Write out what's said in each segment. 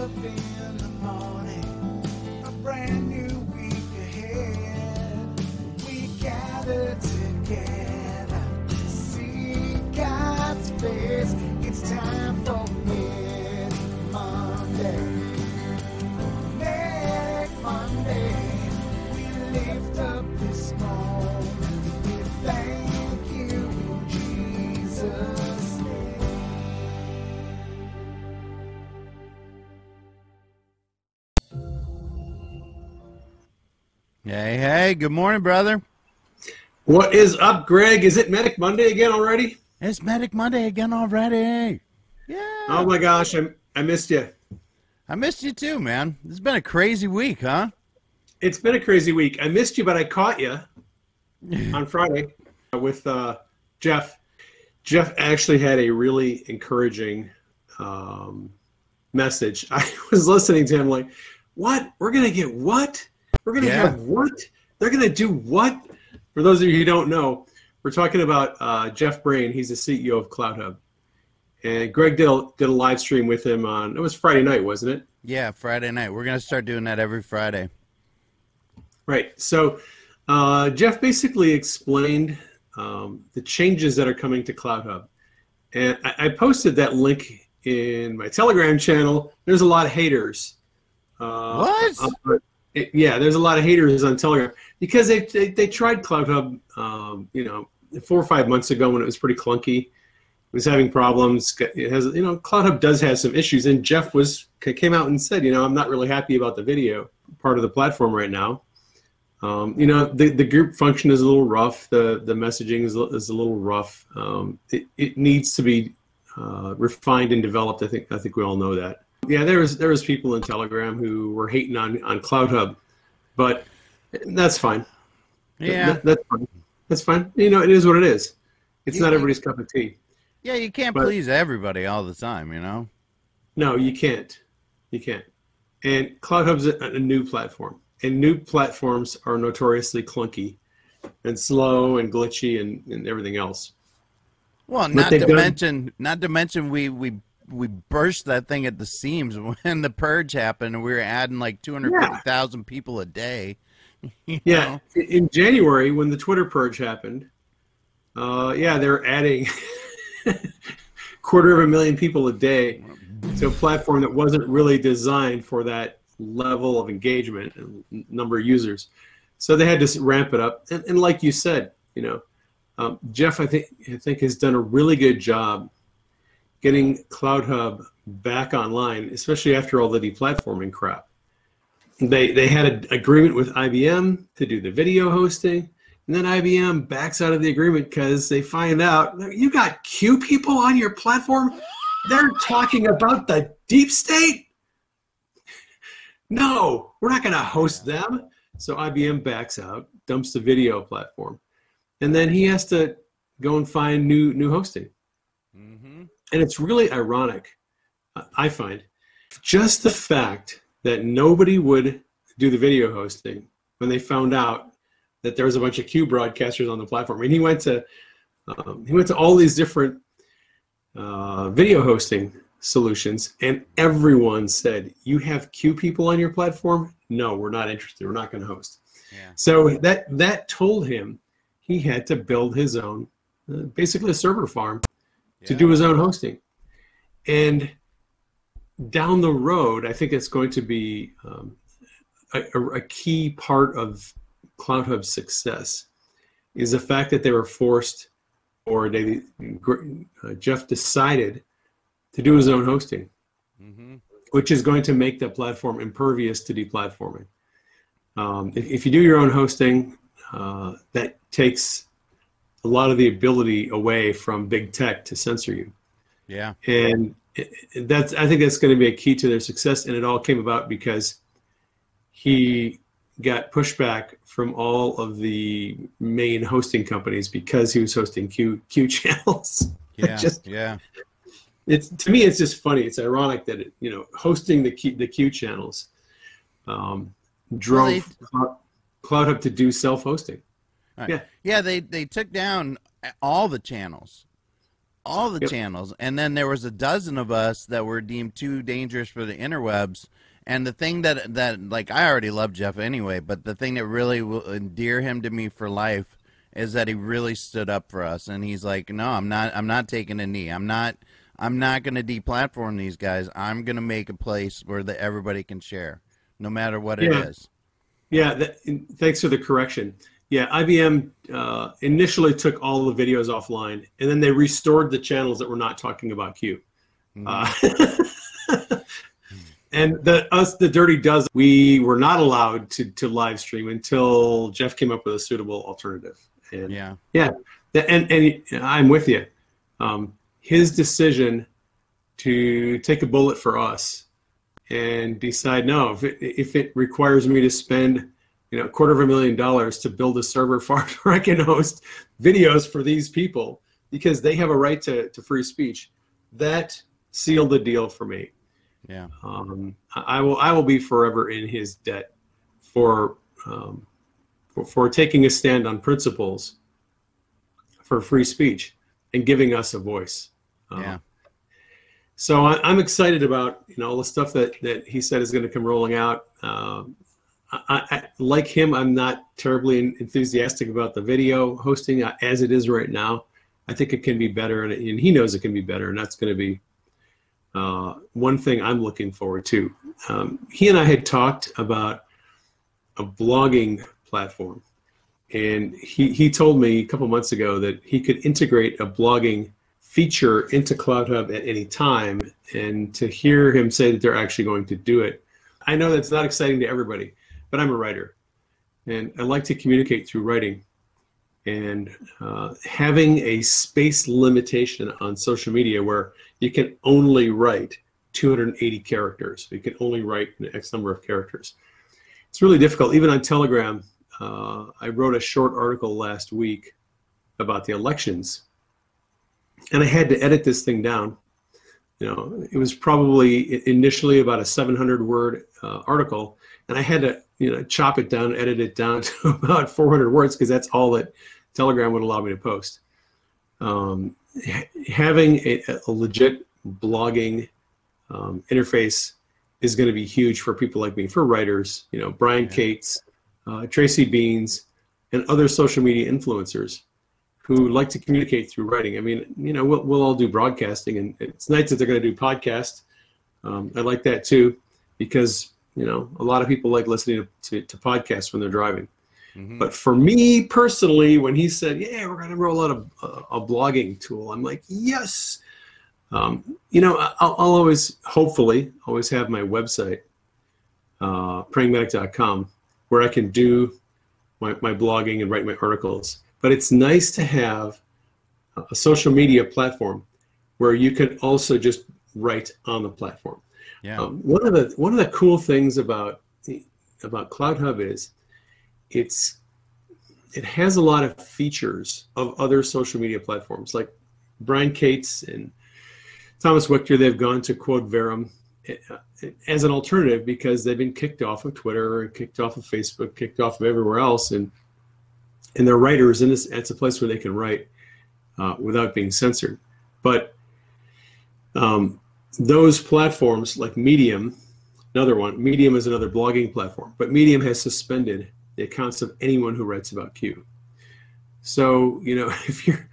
up in Hey, good morning, brother. What is up, Greg? Is it Medic Monday again already? It's Medic Monday again already. Yeah. Oh my gosh, I, I missed you. I missed you too, man. It's been a crazy week, huh? It's been a crazy week. I missed you, but I caught you on Friday with uh, Jeff. Jeff actually had a really encouraging um, message. I was listening to him like, "What? We're gonna get what? We're gonna Yeah. have what? They're gonna do what?" For those of you who don't know, we're talking about uh, Jeff Brain. He's the CEO of CloudHub, and Greg did a, did a live stream with him on. It was Friday night, wasn't it? Yeah, Friday night. We're gonna start doing that every Friday. Right. So uh, Jeff basically explained um, the changes that are coming to CloudHub, and I, I posted that link in my Telegram channel. There's a lot of haters. Uh, What? on- it- yeah, there's a lot of haters on Telegram because they they, they tried CloudHub, um, you know, four or five months ago when it was pretty clunky. It was having problems. It has, you know, CloudHub does have some issues, and Jeff was came out and said, you know, I'm not really happy about the video part of the platform right now. Um, you know, the, the group function is a little rough. The the messaging is, is a little rough. Um, it, it needs to be uh, refined and developed. I think I think we all know that. Yeah, there was there was people in Telegram who were hating on on CloudHub, but that's fine. Yeah. That- that's fine. That's fine. You know, it is what it is. It's You- not everybody's cup of tea. Yeah, you can't But- please everybody all the time, you know? No, you can't. You can't. And CloudHub's a, a new platform, and new platforms are notoriously clunky and slow and glitchy and, and everything else. Well, But not to done- mention not to mention we we we burst that thing at the seams when the purge happened and we were adding like 250,000 people a day. Yeah, know? in January when the Twitter purge happened, uh, yeah, they're adding quarter of a million people a day to a platform that wasn't really designed for that level of engagement and number of users. So they had to ramp it up. And, and like you said, you know, um, Jeff, I think I think has done a really good job getting CloudHub back online, especially after all the deplatforming crap. They they had an agreement with IBM to do the video hosting, and then IBM backs out of the agreement because they find out you got Q people on your platform. They're talking about the deep state. No, we're not going to host them. So IBM backs out, dumps the video platform, and then he has to go and find new new hosting. Mhm. And it's really ironic, I find, just the fact that nobody would do the video hosting when they found out that there was a bunch of Q broadcasters on the platform. And he went to um, he went to all these different uh, video hosting solutions, and everyone said, "You have Q people on your platform? No, we're not interested. We're not going to host." Yeah. So that that told him he had to build his own, uh, basically a server farm to do his own hosting. And down the road, I think it's going to be um, a, a- key part of CloudHub's success is the fact that they were forced, or they, uh, Jeff decided to do his own hosting, Mhm. which is going to make the platform impervious to deplatforming. Um, if, if you do your own hosting, uh, that takes a lot of the ability away from big tech to censor you Yeah. and it- it- that's I think that's going to be a key to their success. And it all came about because he got pushback from all of the main hosting companies because he was hosting Q Q channels. Yeah. Just- yeah. It's to me, it's just funny. It's ironic that it, you know hosting the Q, the Q channels um, drove they- Cloud, CloudHub to do self hosting. Right. Yeah. Yeah, they they took down all the channels. All the Yep. channels and then there was a dozen of us that were deemed too dangerous for the interwebs and the thing that that like i already love jeff anyway but the thing that really will endear him to me for life is that he really stood up for us and he's like no i'm not i'm not taking a knee i'm not i'm not going to deplatform these guys i'm going to make a place where the, everybody can share no matter what Yeah. it is Yeah, that, thanks for the correction. Yeah, IBM uh, initially took all the videos offline, and then they restored the channels that were not talking about Q. Uh, and the us, the Dirty Dozen, we were not allowed to to live stream until Jeff came up with a suitable alternative. And yeah yeah, and and I'm with you. Um, his decision to take a bullet for us and decide no, if it, if it requires me to spend you know a quarter of a million dollars to build a server farm where I can host videos for these people because they have a right to, to free speech, that sealed the deal for me. yeah Um, I will I will be forever in his debt for um, for, for taking a stand on principles for free speech and giving us a voice. Um, yeah So I, I'm excited about you know all the stuff that that he said is going to come rolling out. Um, I, I, like him, I'm not terribly enthusiastic about the video hosting uh, as it is right now. I think it can be better, and, and he knows it can be better, and that's going to be uh, one thing I'm looking forward to. Um, he and I had talked about a blogging platform, and he, he told me a couple months ago that he could integrate a blogging feature into CloudHub at any time. And to hear him say that they're actually going to do it, I know that's not exciting to everybody, but I'm a writer, and I like to communicate through writing. And uh, having a space limitation on social media where you can only write 280 characters, you can only write an X number of characters. It's really difficult. Even on Telegram, uh, I wrote a short article last week about the elections, and I had to edit this thing down. You know, it was probably initially about a 700 word uh, article, and I had to you know chop it down, edit it down to about 400 words because that's all that Telegram would allow me to post. Um, ha- having a, a legit blogging um, interface is going to be huge for people like me, for writers. You know, Brian Yeah. Cates, uh, Tracy Beanz, and other social media influencers who like to communicate through writing. I mean, you know, we'll, we'll all do broadcasting, and it's nice that they're going to do podcasts. Um, I like that too, because you know a lot of people like listening to, to, to podcasts when they're driving. Mhm. But for me personally, when he said, "Yeah, we're going to roll out a, a, blogging tool," I'm like, "Yes." Um, you know, I'll, I'll always, hopefully, always have my website, uh, prayingmedic.com, where I can do my, my blogging and write my articles. But it's nice to have a social media platform where you can also just write on the platform. Yeah Um, one of the one of the cool things about about CloudHub is it's it has a lot of features of other social media platforms like Brian Cates and Thomas Wictor. They've gone to Quote Verum uh, as an alternative because they've been kicked off of Twitter, kicked off of Facebook, kicked off of everywhere else, and and they're writers, and it's, it's a place where they can write uh, without being censored. But um, those platforms like Medium, another one, Medium is another blogging platform, but Medium has suspended the accounts of anyone who writes about Q. So, you know, if you're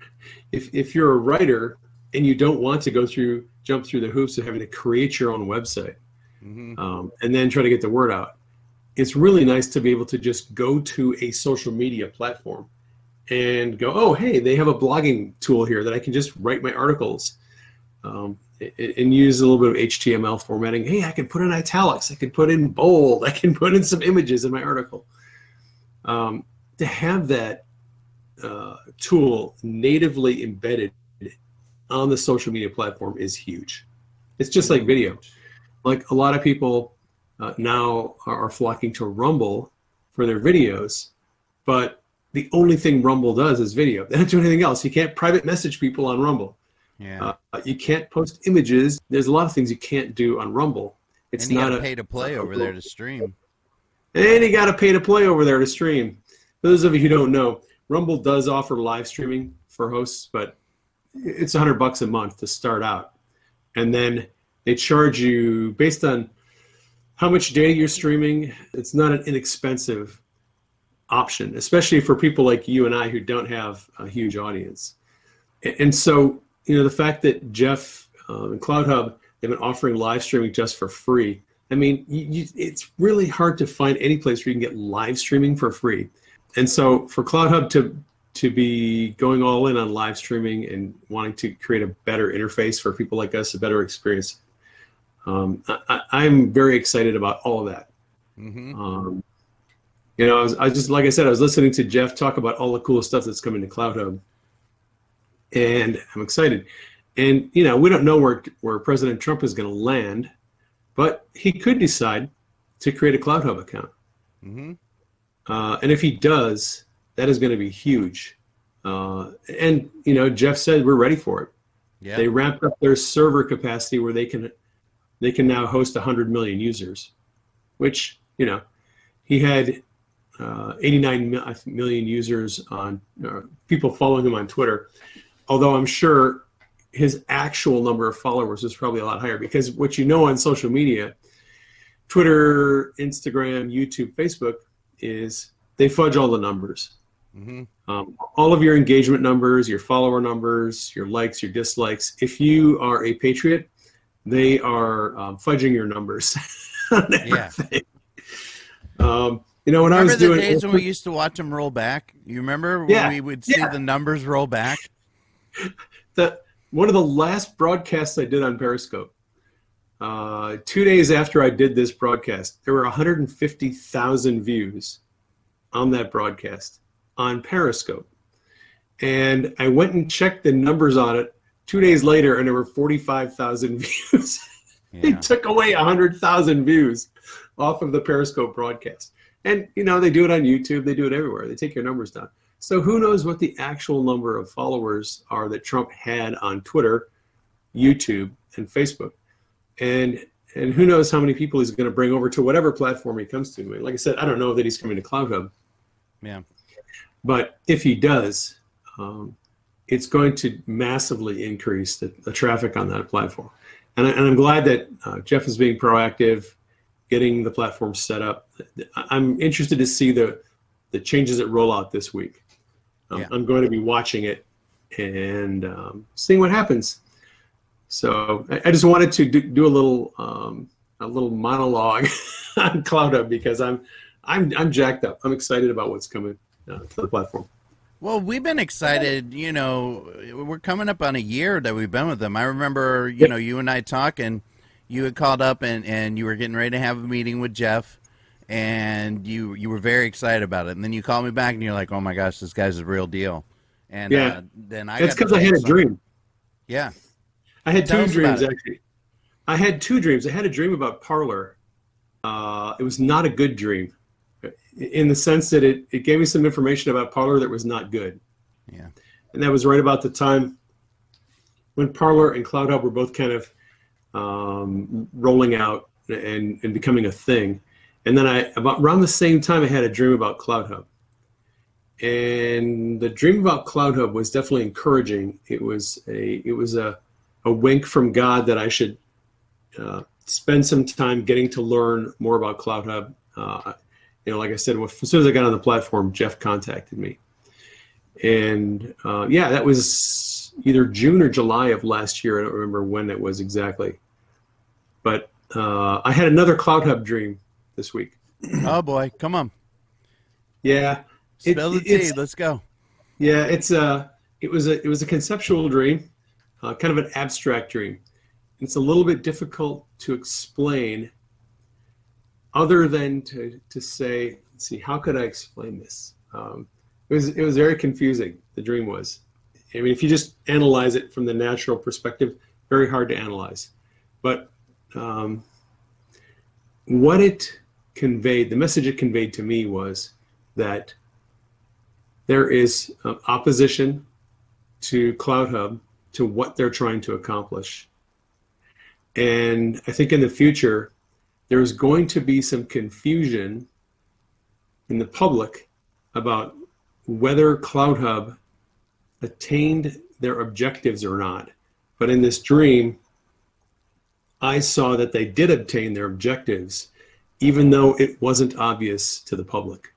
if, if you're a writer and you don't want to go through jump through the hoops of having to create your own website Mhm. um, and then try to get the word out, it's really nice to be able to just go to a social media platform and go, oh, hey, they have a blogging tool here that I can just write my articles um, and use a little bit of HTML formatting. Hey, I can put in italics, I can put in bold, I can put in some images in my article. Um, to have that uh, tool natively embedded on the social media platform is huge. It's just like video. Like a lot of people uh, now are, are flocking to Rumble for their videos, but the only thing Rumble does is video. They don't do anything else. You can't private message people on Rumble. Yeah Uh, you can't post images. There's a lot of things you can't do on Rumble. It's and you not a pay to play a- over there to stream and you got to pay to play over there to stream. For those of you who don't know, Rumble does offer live streaming for hosts, but it's a hundred bucks a month to start out, and then they charge you based on how much data you're streaming. It's not an inexpensive option, especially for people like you and I who don't have a huge audience. And so, you know, the fact that Jeff um, and CloudHub they've been offering live streaming just for free. I mean, you, you, it's really hard to find any place where you can get live streaming for free. And so, for CloudHub to to be going all in on live streaming and wanting to create a better interface for people like us, a better experience, um, I, I'm very excited about all of that. hmm Um, you know, I was, I was just like I said, I was listening to Jeff talk about all the cool stuff that's coming to Cloud Hub, and I'm excited. And you know, we don't know where where President Trump is going to land, but he could decide to create a Cloud Hub account. hmm Uh, and if he does, that is going to be huge. Uh, and you know, Jeff said we're ready for it. Yeah. They ramped up their server capacity where they can they can now host 100 million users, which you know he had uh, 89 mil- million users on uh, people following him on Twitter. Although I'm sure his actual number of followers is probably a lot higher because what you know on social media, Twitter, Instagram, YouTube, Facebook, is they fudge all the numbers. hmm Um, all of your engagement numbers, your follower numbers, your likes, your dislikes. If you are a patriot, they are um, fudging your numbers Yeah. Um, you know, when I Remember was the doing days when we used to watch them roll back? You remember when Yeah, we would see yeah. the numbers roll back? The one of the last broadcasts I did on Periscope. Uh, two days after I did this broadcast, there were 150,000 views on that broadcast on Periscope. And I went and checked the numbers on it two days later, and there were 45,000 views. they Yeah. took away 100,000 views off of the Periscope broadcast. And, you know, they do it on YouTube, they do it everywhere. They take your numbers down. So who knows what the actual number of followers are that Trump had on Twitter, YouTube, and Facebook. And and who knows how many people he's going to bring over to whatever platform he comes to. Like I said, I don't know that he's coming to Cloud Hub, Yeah. but if he does, um, it's going to massively increase the, the traffic on that platform. And, I, and I'm glad that uh, Jeff is being proactive, getting the platform set up. I'm interested to see the the changes that roll out this week. Um, Yeah. I'm going to be watching it and um, seeing what happens. So I, I just wanted to do, do a little um, a little monologue on Cloud Hub because I'm I'm I'm jacked up. I'm excited about what's coming uh, to the platform. Well, we've been excited. You know, we're coming up on a year that we've been with them. I remember, you know, you and I talking. You had called up and, and you were getting ready to have a meeting with Jeff, and you you were very excited about it. And then you called me back and you're like, "Oh my gosh, this guy's a real deal." And Yeah. uh, then I to because I had a something. dream. Yeah. I had Tell two dreams actually. I had two dreams. I had a dream about Parler. Uh, it was not a good dream, in the sense that it, it gave me some information about Parler that was not good. Yeah. And that was right about the time when Parler and Cloud Hub were both kind of um, rolling out and, and becoming a thing. And then I about around the same time I had a dream about Cloud Hub. And the dream about Cloud Hub was definitely encouraging. It was a it was a, a wink from God that I should uh, spend some time getting to learn more about Cloud Hub. Uh, you know, like I said, as soon as I got on the platform, Jeff contacted me, and uh, yeah, that was either June or July of last year. I don't remember when it was exactly, but uh, I had another Cloud Hub dream this week. Oh boy, come on, Yeah, It- the tea. Let's go. Yeah, it's a it was a it was a conceptual dream, uh, kind of an abstract dream. It's a little bit difficult to explain, other than to to say, let's see, how could I explain this? Um, it was it was very confusing. The dream was. I mean, if you just analyze it from the natural perspective, very hard to analyze. But um, what it conveyed, the message it conveyed to me was that there is uh, opposition to Cloud Hub to what they're trying to accomplish. And I think in the future, there's going to be some confusion in the public about whether Cloud Hub attained their objectives or not. But in this dream, I saw that they did obtain their objectives, even though it wasn't obvious to the public.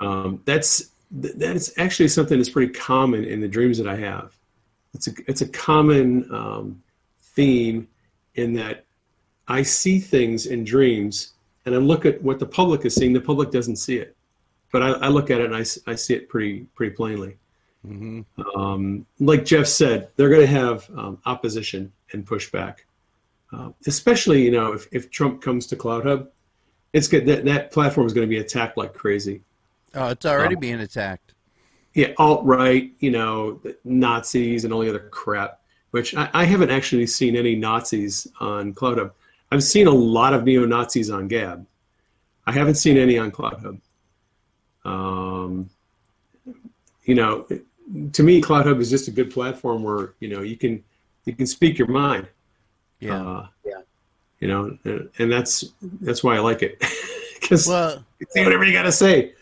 Um, that's that's actually something that's pretty common in the dreams that I have. It's a it's a common um, theme in that I see things in dreams and I look at what the public is seeing. The public doesn't see it, but I, I look at it and I, I see it pretty pretty plainly. Um, like Jeff said, they're going to have um, opposition and pushback, uh, especially you know if, if Trump comes to Cloud Hub, it's good that that platform is going to be attacked like crazy. Oh, it's already Um, being attacked. Yeah, alt right, you know, the Nazis and all the other crap. Which I, I haven't actually seen any Nazis on Cloud Hub. I've seen a lot of neo Nazis on Gab. I haven't seen any on Cloud Hub. Um, you know, to me, Cloud Hub is just a good platform where you know you can you can speak your mind. Yeah. Uh, yeah. You know, and, and that's that's why I like it because well, say whatever you got to say.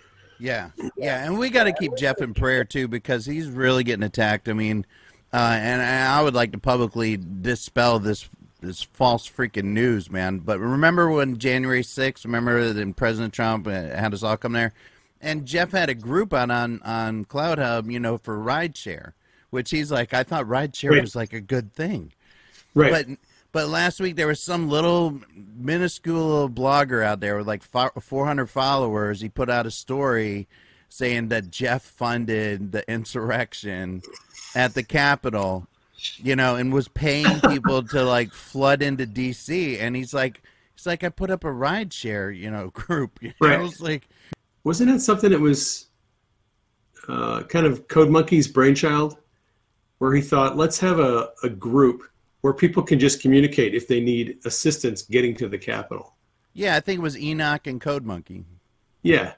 Yeah, yeah, and we got to keep Jeff in prayer too because he's really getting attacked. I mean, uh, and I would like to publicly dispel this this false freaking news, man. But remember when January sixth? Remember when President Trump uh, had us all come there, and Jeff had a group out on on Cloud Hub, you know, for rideshare, which he's like, I thought rideshare Right. was like a good thing. Right. But but last week there was some little minuscule blogger out there with like 400 followers. He put out a story saying that Jeff funded the insurrection at the Capitol, you know, and was paying people to like flood into DC. And he's like, he's like, I put up a ride share, you know, group. You know, Right. it's like, Wasn't it something that was uh, kind of Code Monkey's brainchild, where he thought, let's have a, a group where people can just communicate if they need assistance getting to the Capitol. yeah, I think it was Enoch and Code Monkey. Yeah,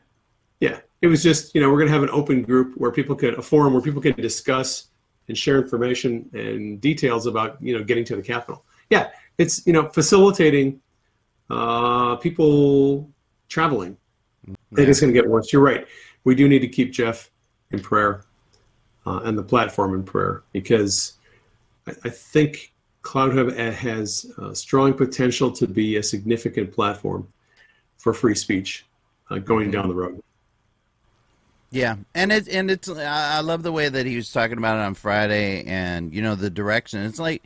yeah. It was just you know we're going to have an open group where people could a forum where people can discuss and share information and details about you know getting to the Capitol. Yeah, it's you know facilitating uh, people traveling. I think it's going to get worse. You're right. We do need to keep Jeff in prayer uh, and the platform in prayer because I, I think Cloud Hub has uh, strong potential to be a significant platform for free speech uh, going down the road. Yeah, and it's and it's I love the way that he was talking about it on Friday, and you know the direction. It's like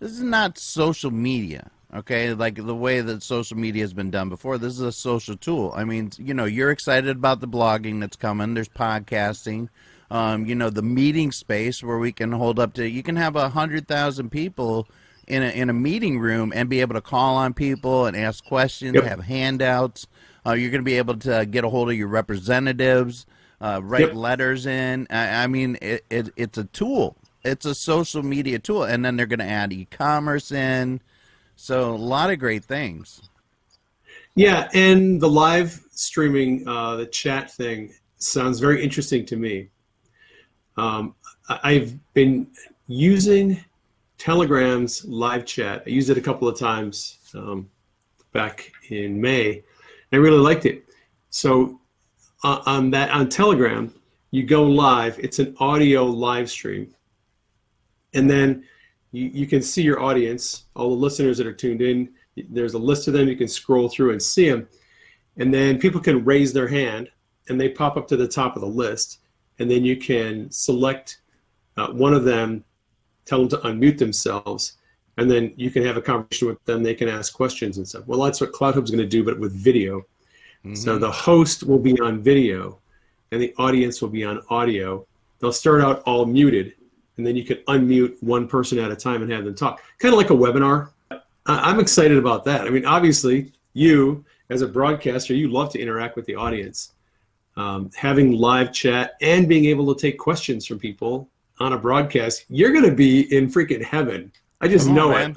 this is not social media, okay? Like the way that social media has been done before. This is a social tool. I mean, you know, you're excited about the blogging that's coming. There's podcasting. Um, you know, the meeting space where we can hold up to. You can have a hundred thousand people in a in a meeting room and be able to call on people and ask questions. Yep. Have handouts. Uh, you're going to be able to get a hold of your representatives uh, write Yep. letters in. I, I mean, it, it, it's a tool. It's a social media tool, and then they're going to add e-commerce in. So a lot of great things. Yeah, and the live streaming, uh, the chat thing sounds very interesting to me. Um, I've been using Telegram's live chat. I used it a couple of times um, back in May. I really liked it. So uh, on that on Telegram, you go live. It's an audio live stream, and then you, you can see your audience, all the listeners that are tuned in. There's a list of them. You can scroll through and see them, and then people can raise their hand, and they pop up to the top of the list, and then you can select uh, one of them, tell them to unmute themselves, and then you can have a conversation with them. They can ask questions and stuff. Well, that's what Cloud is going to do, but with video. So the host will be on video, and the audience will be on audio. They'll start out all muted, and then you can unmute one person at a time and have them talk, kind of like a webinar. I'm excited about that. I mean, obviously, you as a broadcaster, you love to interact with the audience. Um, having live chat and being able to take questions from people on a broadcast, you're going to be in freaking heaven. I just on, know man.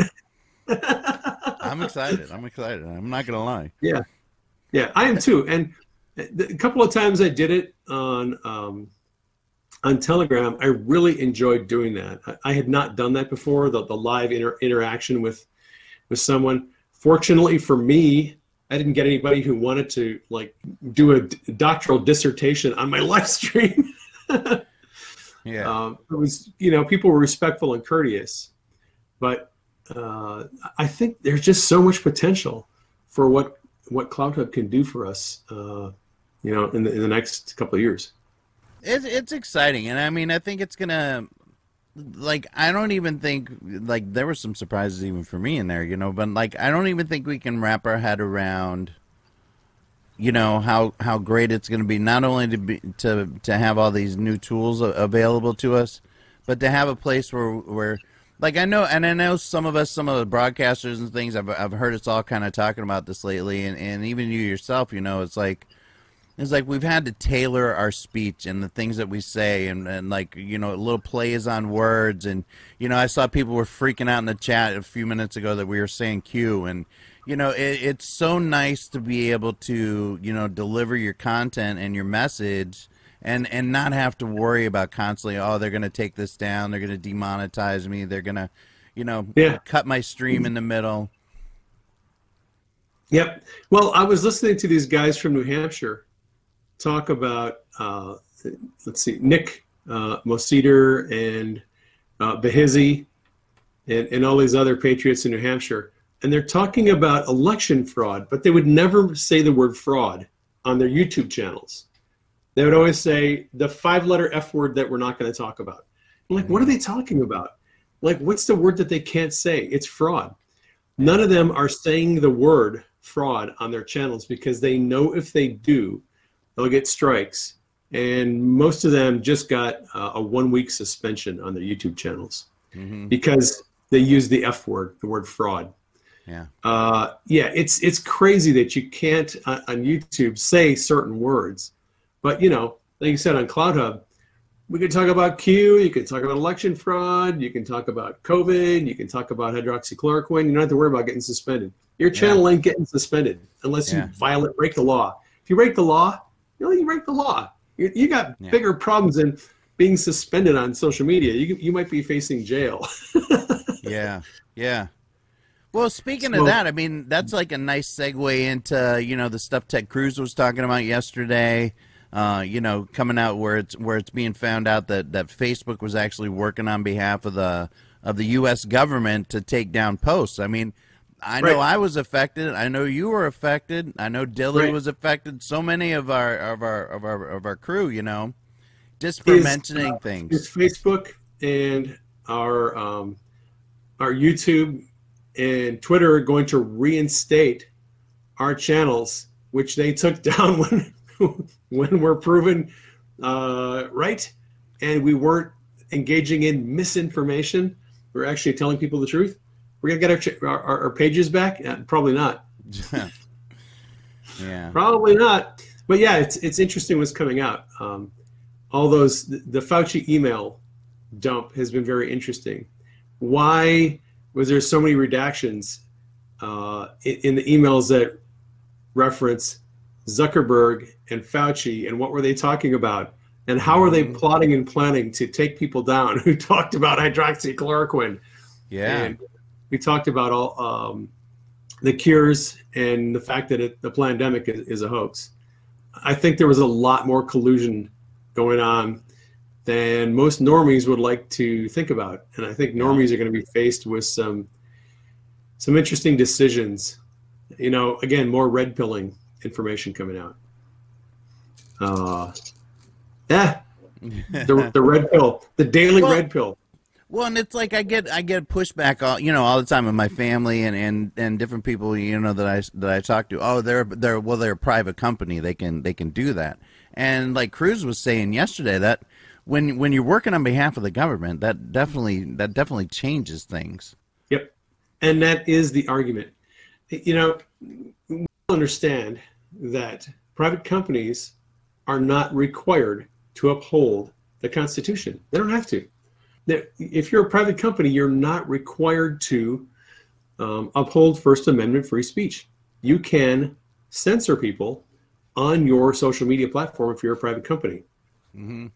it. I'm excited. I'm excited. I'm not going to lie. Yeah, yeah, I am too. And a couple of times I did it on um, on Telegram. I really enjoyed doing that. I, I had not done that before. The, the live inter- interaction with with someone. Fortunately for me, I didn't get anybody who wanted to like do a doctoral dissertation on my live stream. Yeah. Um, it was, you know, people were respectful and courteous, but uh, I think there's just so much potential for what what Cloud Hub can do for us, uh, you know, in the in the next couple of years. It's it's exciting, and I mean, I think it's gonna. Like I don't even think like there were some surprises even for me in there, you know. But like I don't even think we can wrap our head around, you know, how how great it's going to be. Not only to be to to have all these new tools available to us, but to have a place where where like I know, and I know some of us, some of the broadcasters and things. I've I've heard us all kind of talking about this lately, and and even you yourself, you know, it's like it's like we've had to tailor our speech and the things that we say and, and like you know little plays on words and you know i saw people were freaking out in the chat a few minutes ago that we were saying q and you know it, it's so nice to be able to you know deliver your content and your message and and not have to worry about constantly oh they're going to take this down they're going to demonetize me they're going to you know Yeah. cut my stream in the middle Yep. Well, I was listening to these guys from New Hampshire talk about, uh, let's see, Nick uh, Moseder and uh, Behizzi and, and all these other patriots in New Hampshire. And they're talking about election fraud, but they would never say the word fraud on their YouTube channels. They would always say the five letter F word that we're not going to talk about. I'm like, what are they talking about? Like, what's the word that they can't say? It's fraud. None of them are saying the word fraud on their channels because they know if they do, they'll get strikes. And most of them just got uh, a one week suspension on their YouTube channels hmm because they use the F word, the word fraud. yeah Uh, yeah, it's it's crazy that you can't uh, on YouTube say certain words, but you know, like you said on Cloud Hub, we could talk about Q, you can talk about election fraud, you can talk about COVID, you can talk about hydroxychloroquine. You don't have to worry about getting suspended. Your channel ain't getting suspended unless Yeah. you violate break the law. If you break the law, you know you break the law. You, you got Yeah. bigger problems than being suspended on social media. You you might be facing jail. yeah yeah well speaking So- of that i mean that's like a nice segue into you know the stuff ted cruz was talking about yesterday uh, you know coming out where it's where it's being found out that that facebook was actually working on behalf of the of the us government to take down posts i mean I know Right. I was affected. I know you were affected. I know Dilly Right. was affected. So many of our of our of our of our crew, you know, just for Is, mentioning uh, things. Is Facebook and our um, our YouTube and Twitter are going to reinstate our channels, which they took down when when we're proven uh, right, and we weren't engaging in misinformation. We're actually telling people the truth. We're gonna get our our, our, our pages back? Uh, probably not. yeah. Probably not. But yeah, it's it's interesting what's coming out. Um, all those the, the Fauci email dump has been very interesting. Why was there so many redactions uh, in, in the emails that reference Zuckerberg and Fauci, and what were they talking about? And how are they Mhm. plotting and planning to take people down who talked about hydroxychloroquine? Yeah. And we talked about all um, the cures and the fact that it, the pandemic is, is a hoax. I think there was a lot more collusion going on than most normies would like to think about, and I think normies are going to be faced with some some interesting decisions. You know, again, more red pilling information coming out. Uh, yeah, the, the red pill, the daily Well- red pill. Well, and it's like I get I get pushback all you know all the time with my family and, and, and different people you know that I that I talk to. Oh, they're they're well they're a private company. They can they can do that. And like Cruz was saying yesterday that when when you're working on behalf of the government, that definitely that definitely changes things. Yep. And that is the argument. You know, we understand that private companies are not required to uphold the Constitution. They don't have to. That- If you're a private company, you're not required to um, uphold First Amendment free speech. You can censor people on your social media platform if you're a private company. hmm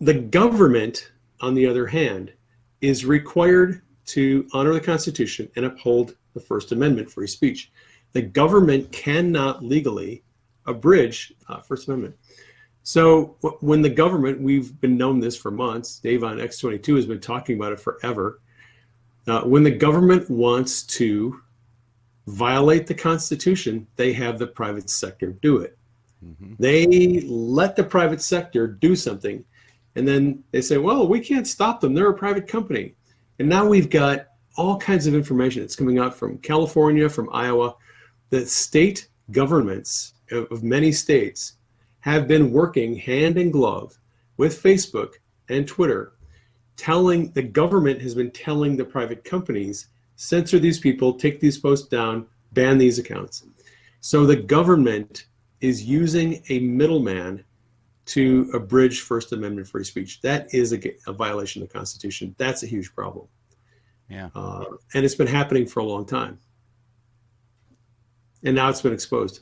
The government, on the other hand, is required to honor the Constitution and uphold the First Amendment, free speech. The government cannot legally abridge uh, First Amendment. So when the government, we've been known this for months. Dave on X22 has been talking about it forever. Uh, when the government wants to violate the Constitution, they have the private sector do it. Mhm. They let the private sector do something, and then they say, "Well, we can't stop them. They're a private company." And now we've got all kinds of information that's coming out from California, from Iowa, that state governments of many states have been working hand in glove with Facebook and Twitter, telling the government has been telling the private companies censor these people, take these posts down, ban these accounts. So the government is using a middleman to abridge First Amendment free speech. That is a, a violation of the Constitution. That's a huge problem. Yeah. Uh, and it's been happening for a long time. And now it's been exposed.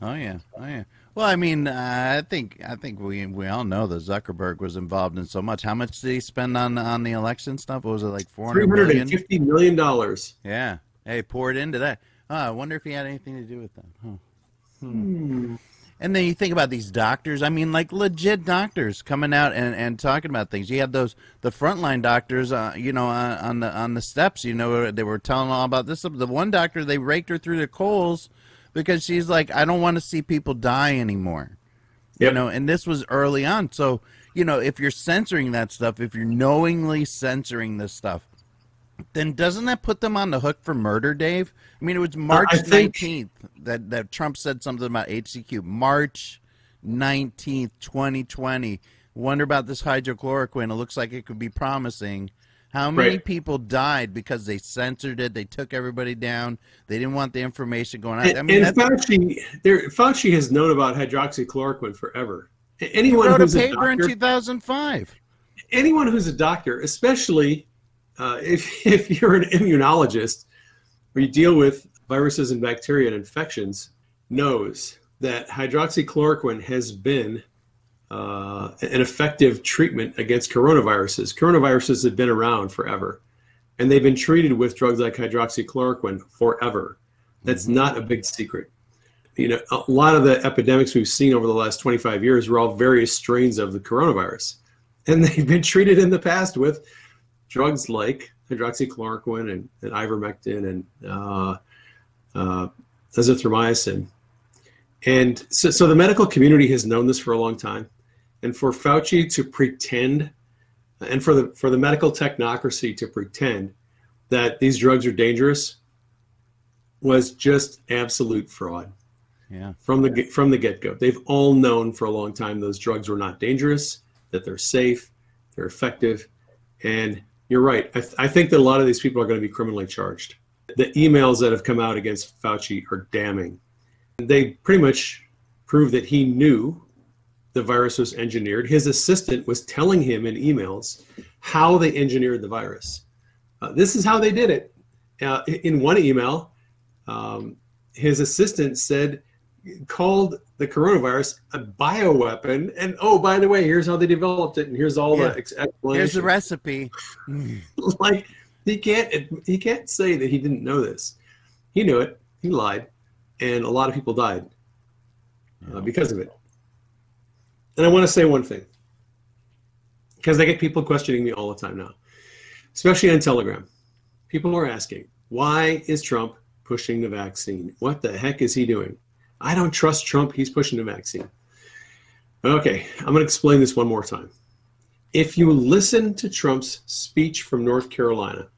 Oh yeah, oh yeah. Well, I mean, uh, I think I think we we all know that Zuckerberg was involved in so much. How much did he spend on on the election stuff? What was it like four hundred and fifty million dollars. Yeah. Hey, poured into that. Oh, I wonder if he had anything to do with that. Huh. Hmm. And then you think about these doctors. I mean, like legit doctors coming out and, and talking about things. You had those the frontline doctors, uh, you know, on, on the on the steps. You know, they were telling all about this. The one doctor they raked her through the coals because she's like, I don't want to see people die anymore. You know, and this was early on. So you know, if you're censoring that stuff, if you're knowingly censoring this stuff, then doesn't that put them on the hook for murder, Dave? I mean, it was March I think- 19th that, that Trump said something about HCQ. March 19th, 2020. Wonder about this hydrochloroquine. It looks like it could be promising. How many Right. people died because they censored it? They took everybody down. They didn't want the information going out. And, I mean, and Fauci, there, Fauci has known about hydroxychloroquine forever. A- Anyone wrote a who's a, paper in doctor, 2005. anyone who's a doctor, especially uh, if, if you're an immunologist or you deal with viruses and bacteria and infections, knows that hydroxychloroquine has been uh, an effective treatment against coronaviruses. Coronaviruses have been around forever, and they've been treated with drugs like hydroxychloroquine forever. That's not a big secret. You know, a lot of the epidemics we've seen over the last 25 years were all various strains of the coronavirus, and they've been treated in the past with drugs like hydroxychloroquine and, and ivermectin and uh, uh, azithromycin. And so, so the medical community has known this for a long time. And for Fauci to pretend, and for the for the medical technocracy to pretend that these drugs are dangerous, was just absolute fraud Yeah. from the get- from the get go. They've all known for a long time those drugs were not dangerous, that they're safe, they're effective, and you're right. I, th- I think that a lot of these people are going to be criminally charged. The emails that have come out against Fauci are damning. They pretty much prove that he knew the virus was engineered. His assistant was telling him in emails how they engineered the virus. Uh, this is how they did it. Uh, in one email, um, his assistant said called the coronavirus a bioweapon. And oh, by the way, here's how they developed it, and here's all Yeah. the ex- explanation. Here's the recipe. like he can't he can't say that he didn't know this. He knew it. He lied, and a lot of people died uh, because of it. And I want to say one thing because I get people questioning me all the time now, especially on Telegram. People are asking, why is Trump pushing the vaccine? What the heck is he doing? I don't trust Trump. He's pushing the vaccine. Okay, I'm going to explain this one more time. If you listen to Trump's speech from North Carolina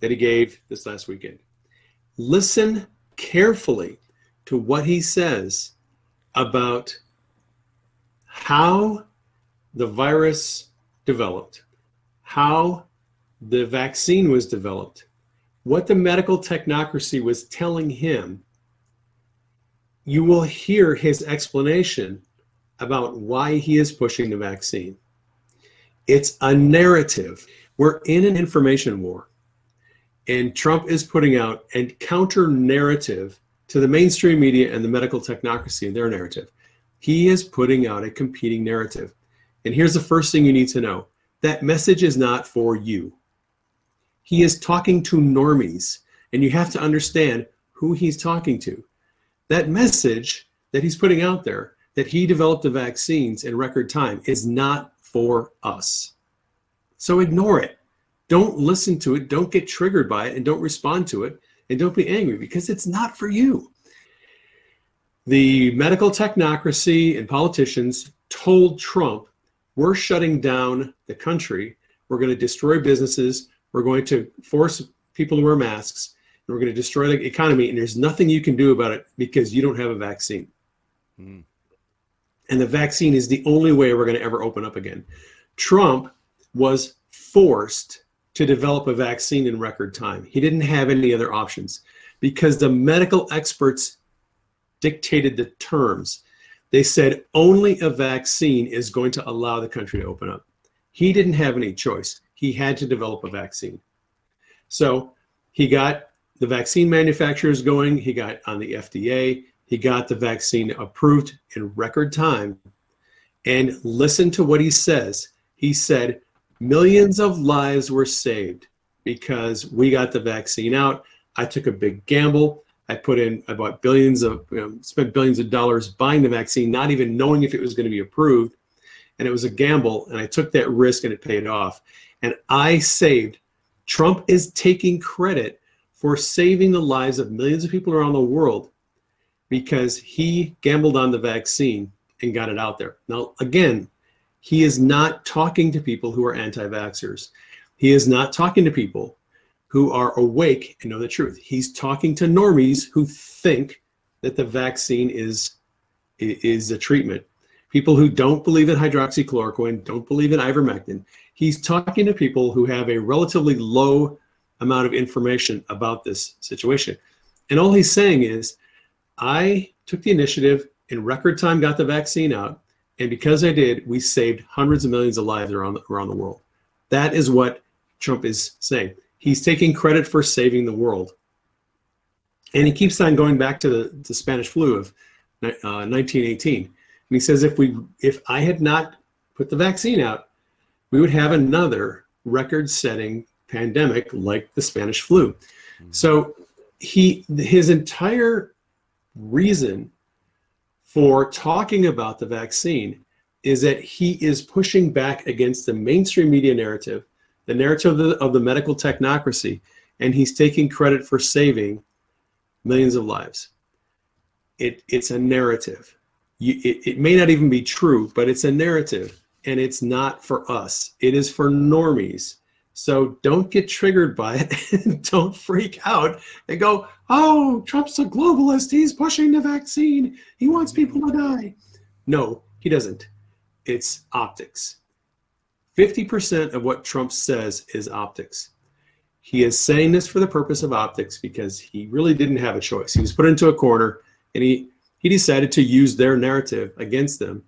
that he gave this last weekend, listen carefully to what he says about how the virus developed, how the vaccine was developed, what the medical technocracy was telling him, you will hear his explanation about why he is pushing the vaccine. It's a narrative. We're in an information war. And Trump is putting out a counter narrative to the mainstream media and the medical technocracy and their narrative. He is putting out a competing narrative. And here's the first thing you need to know that message is not for you. He is talking to normies, and you have to understand who he's talking to. That message that he's putting out there that he developed the vaccines in record time is not for us. So ignore it. Don't listen to it. Don't get triggered by it and don't respond to it. And don't be angry because it's not for you. The medical technocracy and politicians told Trump, we're shutting down the country. We're going to destroy businesses. We're going to force people to wear masks. And we're going to destroy the economy. And there's nothing you can do about it because you don't have a vaccine. Mm. And the vaccine is the only way we're going to ever open up again. Trump was forced to develop a vaccine in record time. He didn't have any other options because the medical experts dictated the terms. They said only a vaccine is going to allow the country to open up. He didn't have any choice. He had to develop a vaccine. So he got the vaccine manufacturers going, he got on the FDA, he got the vaccine approved in record time. And listen to what he says. He said, Millions of lives were saved because we got the vaccine out. I took a big gamble. I put in, I bought billions of, you know, spent billions of dollars buying the vaccine, not even knowing if it was going to be approved. And it was a gamble, and I took that risk and it paid off. And I saved. Trump is taking credit for saving the lives of millions of people around the world because he gambled on the vaccine and got it out there. Now, again, he is not talking to people who are anti vaxxers. He is not talking to people who are awake and know the truth. He's talking to normies who think that the vaccine is, is a treatment. People who don't believe in hydroxychloroquine, don't believe in ivermectin. He's talking to people who have a relatively low amount of information about this situation. And all he's saying is, I took the initiative in record time, got the vaccine out. And because I did, we saved hundreds of millions of lives around the, around the world. That is what Trump is saying. He's taking credit for saving the world. And he keeps on going back to the, the Spanish flu of uh, 1918. And he says, if we, if I had not put the vaccine out, we would have another record-setting pandemic like the Spanish flu. Mm-hmm. So he, his entire reason for talking about the vaccine is that he is pushing back against the mainstream media narrative, the narrative of the, of the medical technocracy, and he's taking credit for saving millions of lives. It, it's a narrative. You, it, it may not even be true, but it's a narrative, and it's not for us. It is for normies so don't get triggered by it. don't freak out and go, oh, Trump's a globalist. He's pushing the vaccine. He wants people to die. No, he doesn't. It's optics. 50% of what Trump says is optics. He is saying this for the purpose of optics because he really didn't have a choice. He was put into a corner and he, he decided to use their narrative against them.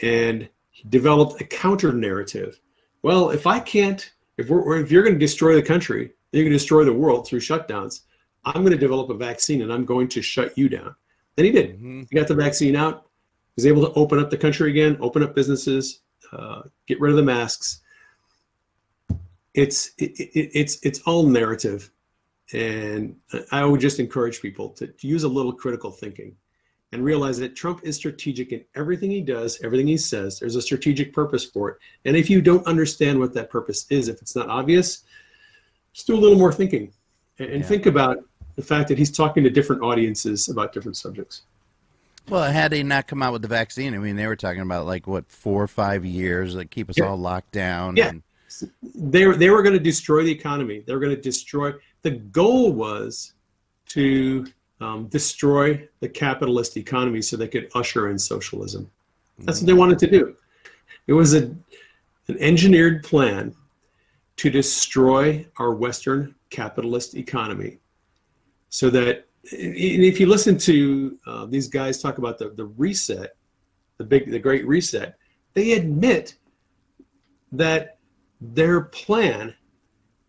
And he developed a counter narrative. Well, if I can't if we're if you're going to destroy the country, you're going to destroy the world through shutdowns. I'm going to develop a vaccine and I'm going to shut you down. And he did. Mm-hmm. He got the vaccine out. Was able to open up the country again, open up businesses, uh, get rid of the masks. It's it, it, it's it's all narrative, and I would just encourage people to, to use a little critical thinking and realize that Trump is strategic in everything he does, everything he says. There's a strategic purpose for it. And if you don't understand what that purpose is, if it's not obvious, just do a little more thinking and, yeah. think about the fact that he's talking to different audiences about different subjects. Well, had they not come out with the vaccine, I mean, they were talking about like what four or five years, like keep us yeah. all locked down. Yeah. And... They, they were going to destroy the economy. They were going to destroy. The goal was to um, destroy the capitalist economy so they could usher in socialism. That's what they wanted to do. It was a, an engineered plan to destroy our Western capitalist economy so that if you listen to uh, these guys talk about the, the reset, the big, the great reset, they admit that their plan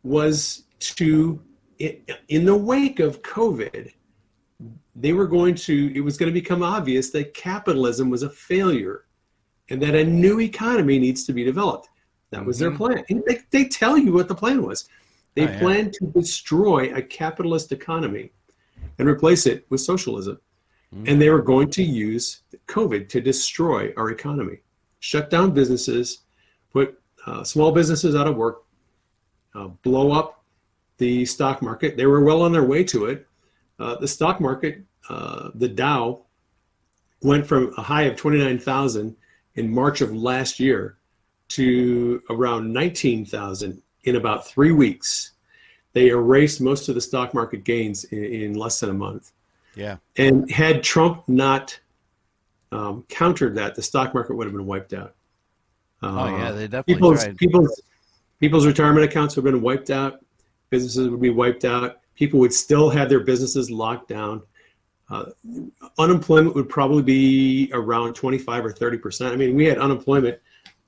was to, in the wake of COVID, they were going to, it was going to become obvious that capitalism was a failure and that a new economy needs to be developed. That was mm-hmm. their plan. And they, they tell you what the plan was. They oh, planned to destroy a capitalist economy and replace it with socialism. and they were going to use COVID to destroy our economy, shut down businesses, put uh, small businesses out of work, uh, blow up the stock market. They were well on their way to it. Uh, the stock market, uh, the Dow, went from a high of 29,000 in March of last year to around 19,000 in about three weeks. They erased most of the stock market gains in, in less than a month. Yeah. And had Trump not um, countered that, the stock market would have been wiped out. Oh yeah, Uh, they definitely people's tried. people's people's retirement accounts would have been wiped out. Businesses would be wiped out. People would still have their businesses locked down. Uh, unemployment would probably be around 25 or 30 percent. I mean, we had unemployment.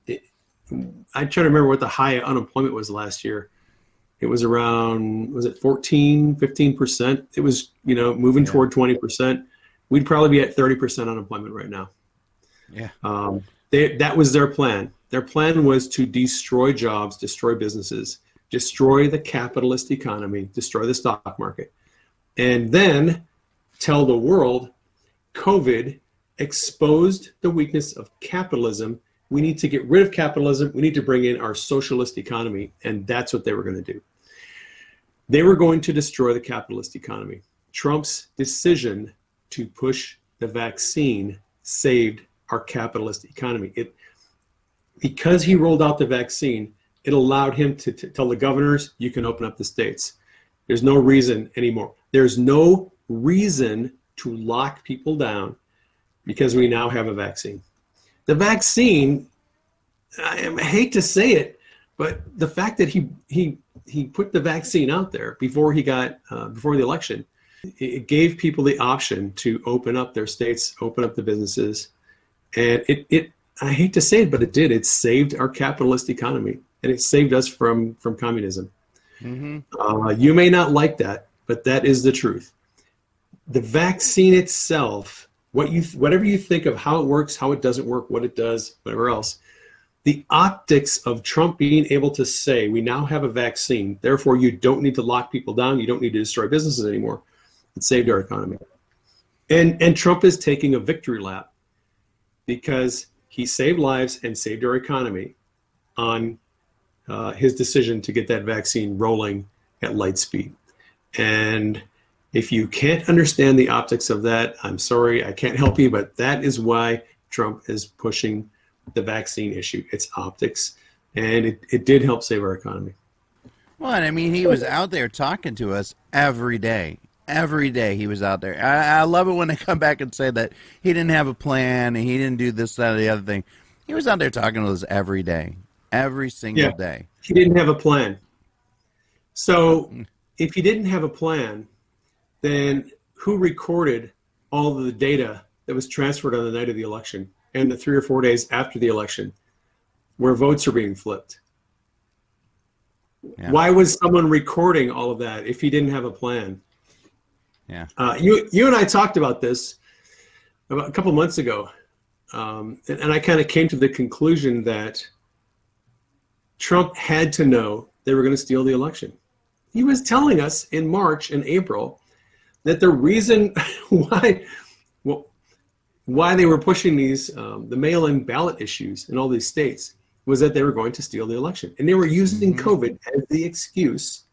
It, I'm trying to remember what the high unemployment was last year. It was around was it 14, 15 percent? It was you know moving Yeah. toward 20 percent. We'd probably be at 30 percent unemployment right now. Yeah. Um, they, that was their plan. Their plan was to destroy jobs, destroy businesses, destroy the capitalist economy, destroy the stock market, and then tell the world COVID exposed the weakness of capitalism. We need to get rid of capitalism. We need to bring in our socialist economy. And that's what they were going to do. They were going to destroy the capitalist economy. Trump's decision to push the vaccine saved our capitalist economy. It because he rolled out the vaccine, it allowed him to, tell the governors, you can open up the states. There's no reason anymore. There's no reason to lock people down because we now have a vaccine. The vaccine, I, I hate to say it, but the fact that he he he put the vaccine out there before he got uh, before the election, it, gave people the option to open up their states, open up the businesses, and it it I hate to say it, but it did. It saved our capitalist economy, and it saved us from from communism. hmm Uh, you may not like that, but that is the truth. The vaccine itself, what you whatever you think of how it works, how it doesn't work, what it does, whatever else, the optics of Trump being able to say we now have a vaccine, therefore you don't need to lock people down, you don't need to destroy businesses anymore. It saved our economy. And and Trump is taking a victory lap because he saved lives and saved our economy on uh, his decision to get that vaccine rolling at light speed. And if you can't understand the optics of that, I'm sorry, I can't help you, but that is why Trump is pushing the vaccine issue. It's optics, and it, it did help save our economy. Well, I mean, he was out there talking to us every day. Every day he was out there. I, I love it when they come back and say that he didn't have a plan and he didn't do this, that, or the other thing. He was out there talking to us every day, every single Yeah. day. He didn't have a plan. So if he didn't have a plan, then who recorded all of the data that was transferred on the night of the election and the three or four days after the election where votes are being flipped? Yeah. Why was someone recording all of that if he didn't have a plan? Yeah. Uh, you, you and I talked about this about a couple months ago, um, and, and I kind of came to the conclusion that Trump had to know they were going to steal the election. He was telling us in March and April that the reason why why they were pushing these um, the mail-in ballot issues in all these states was that they were going to steal the election, and they were using Mhm. COVID as the excuse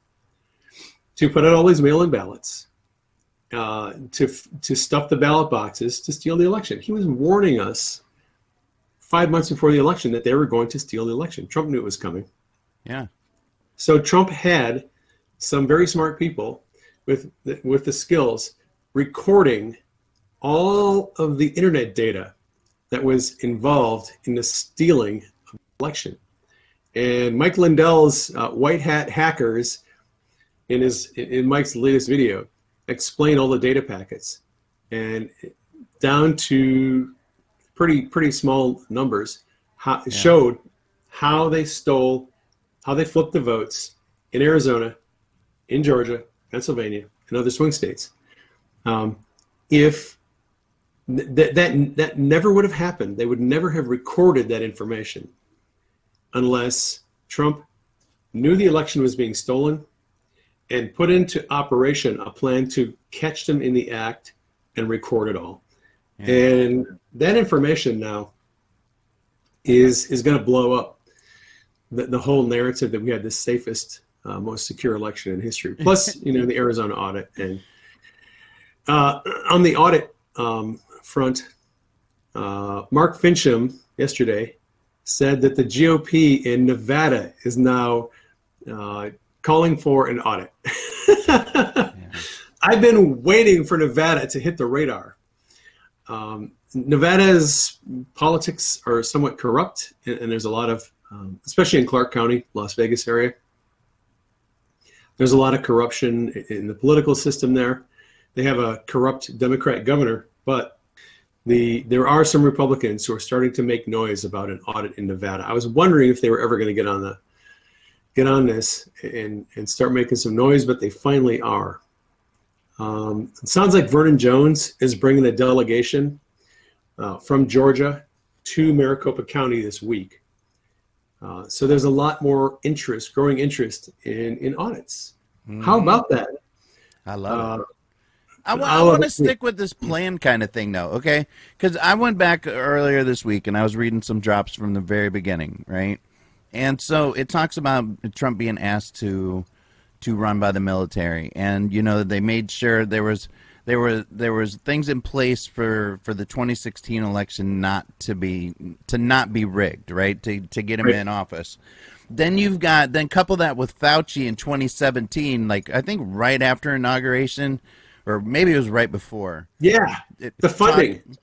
to put out all these mail-in ballots, uh, to to stuff the ballot boxes to steal the election. He was warning us five months before the election that they were going to steal the election. Trump knew it was coming. Yeah. So Trump had some very smart people with the, with the skills recording all of the internet data that was involved in the stealing of the election. And Mike Lindell's uh, white hat hackers in his in Mike's latest video explain all the data packets and down to pretty pretty small numbers how, Yeah. showed how they stole how they flipped the votes in Arizona, in Georgia, Pennsylvania, and other swing states. Um, if that that that never would have happened, they would never have recorded that information unless Trump knew the election was being stolen and put into operation a plan to catch them in the act and record it all. And that information now is is going to blow up the, the whole narrative that we had the safest, uh, most secure election in history. Plus, you know, the Arizona audit and uh, on the audit um, front, uh, Mark Finchem yesterday said that the GOP in Nevada is now uh, calling for an audit. I've been waiting for Nevada to hit the radar. Um, Nevada's politics are somewhat corrupt, and, and there's a lot of, um, especially in Clark County, Las Vegas area. There's a lot of corruption in the political system there. They have a corrupt Democrat governor, but the there are some Republicans who are starting to make noise about an audit in Nevada. I was wondering if they were ever going to get on the get on this and and start making some noise, but they finally are. Um, it sounds like Vernon Jones is bringing a delegation uh, from Georgia to Maricopa County this week. Uh, so there's a lot more interest, growing interest in in audits. How about that? I love it. I, wa- I want to stick with this plan kind of thing, though, okay? Because I went back earlier this week and I was reading some drops from the very beginning, right? And so it talks about Trump being asked to to run by the military, and you know they made sure there was there were there was things in place for for the 2016 election not to be to not be rigged, right? To to get him Right. in office. Then you've got then couple that with Fauci in 2017, like I think right after inauguration, or maybe it was right before. yeah, It- the funding. talk-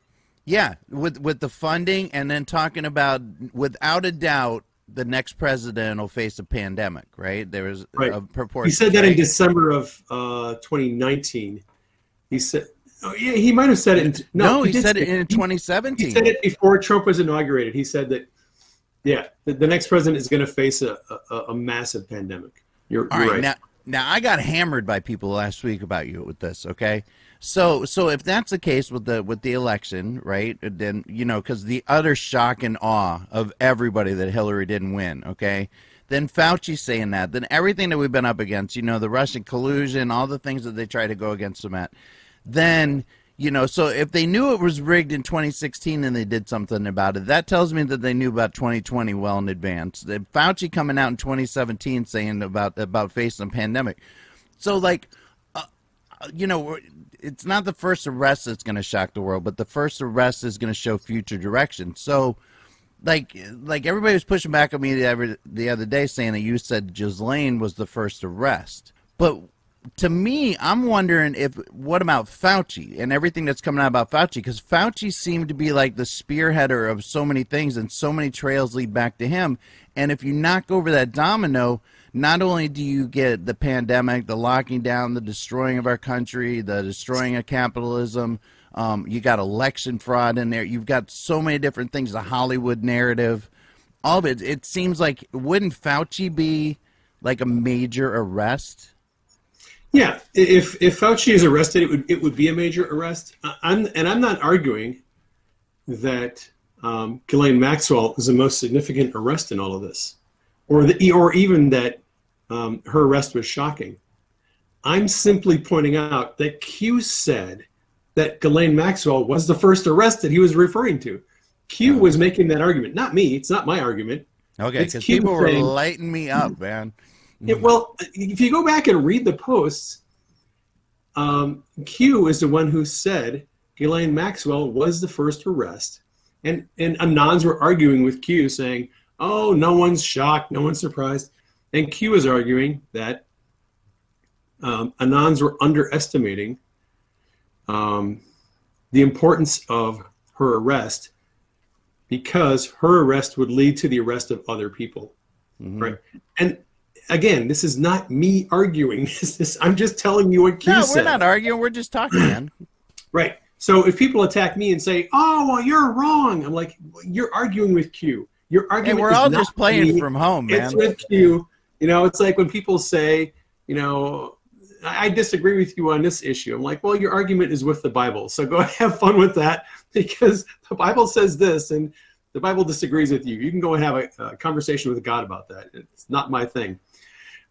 yeah, with with the funding, and then talking about without a doubt the next president will face a pandemic, right? There was Right. a purport. He said that in? December of uh, 2019. He said, oh, yeah, he might have said it. In, no, No, he, did said it in He- 2017. He said it before Trump was inaugurated. He said that, yeah, the, the next president is going to face a, a, a massive pandemic. You're, All you're right, right. now now I got hammered by people last week about you with this. Okay, so so if that's the case with the with the election, right? Then you know because the utter shock and awe of everybody that Hillary didn't win. Okay, then Fauci saying that, then everything that we've been up against, you know, the Russian collusion, all the things that they try to go against him at, then you know so if they knew it was rigged in 2016 and they did something about it that tells me that they knew about 2020 well in advance. The fauci coming out in 2017 saying about about facing a pandemic. So like uh, you know it's not the first arrest that's going to shock the world but the first arrest is going to show future direction. So like like everybody was pushing back on me the other, the other day saying that you said Ghislaine was the first arrest. But to me, I'm wondering if what about Fauci and everything that's coming out about Fauci because Fauci seemed to be like the spearheader of so many things and so many trails lead back to him. And if you knock over that domino, not only do you get the pandemic, the locking down, the destroying of our country, the destroying of capitalism, um, you got election fraud in there. You've got so many different things. The Hollywood narrative, all of it. It seems like wouldn't Fauci be like a major arrest? Yeah, if if Fauci is arrested, it would it would be a major arrest. I'm and I'm not arguing that um, Ghislaine Maxwell is the most significant arrest in all of this, or the or even that um, her arrest was shocking. I'm simply pointing out that Q said that Ghislaine Maxwell was the first arrest that he was referring to. Q was making that argument, not me. It's not my argument. Okay, because people were lighting me up, man. Yeah, well, if you go back and read the posts, um, Q is the one who said Ghislaine Maxwell was the first arrest, and and Anons were arguing with Q, saying, "Oh, no one's shocked, no one's surprised," and Q is arguing that um, Anons were underestimating um, the importance of her arrest because her arrest would lead to the arrest of other people. Mhm. Right. And again, this is not me arguing. This is, I'm just telling you what Q No, said. we're not arguing. We're just talking, man. Right. So if people attack me and say, "Oh, well, you're wrong," I'm like, "You're arguing with Q. Your Hey, argument we're all just playing me. from home, man. It's with Q. You know, it's like when people say, you know, I I disagree with you on this issue. I'm like, well, your argument is with the Bible, so go have fun with that because the Bible says this, and the Bible disagrees with you. You can go and have a, a conversation with God about that. It's not my thing,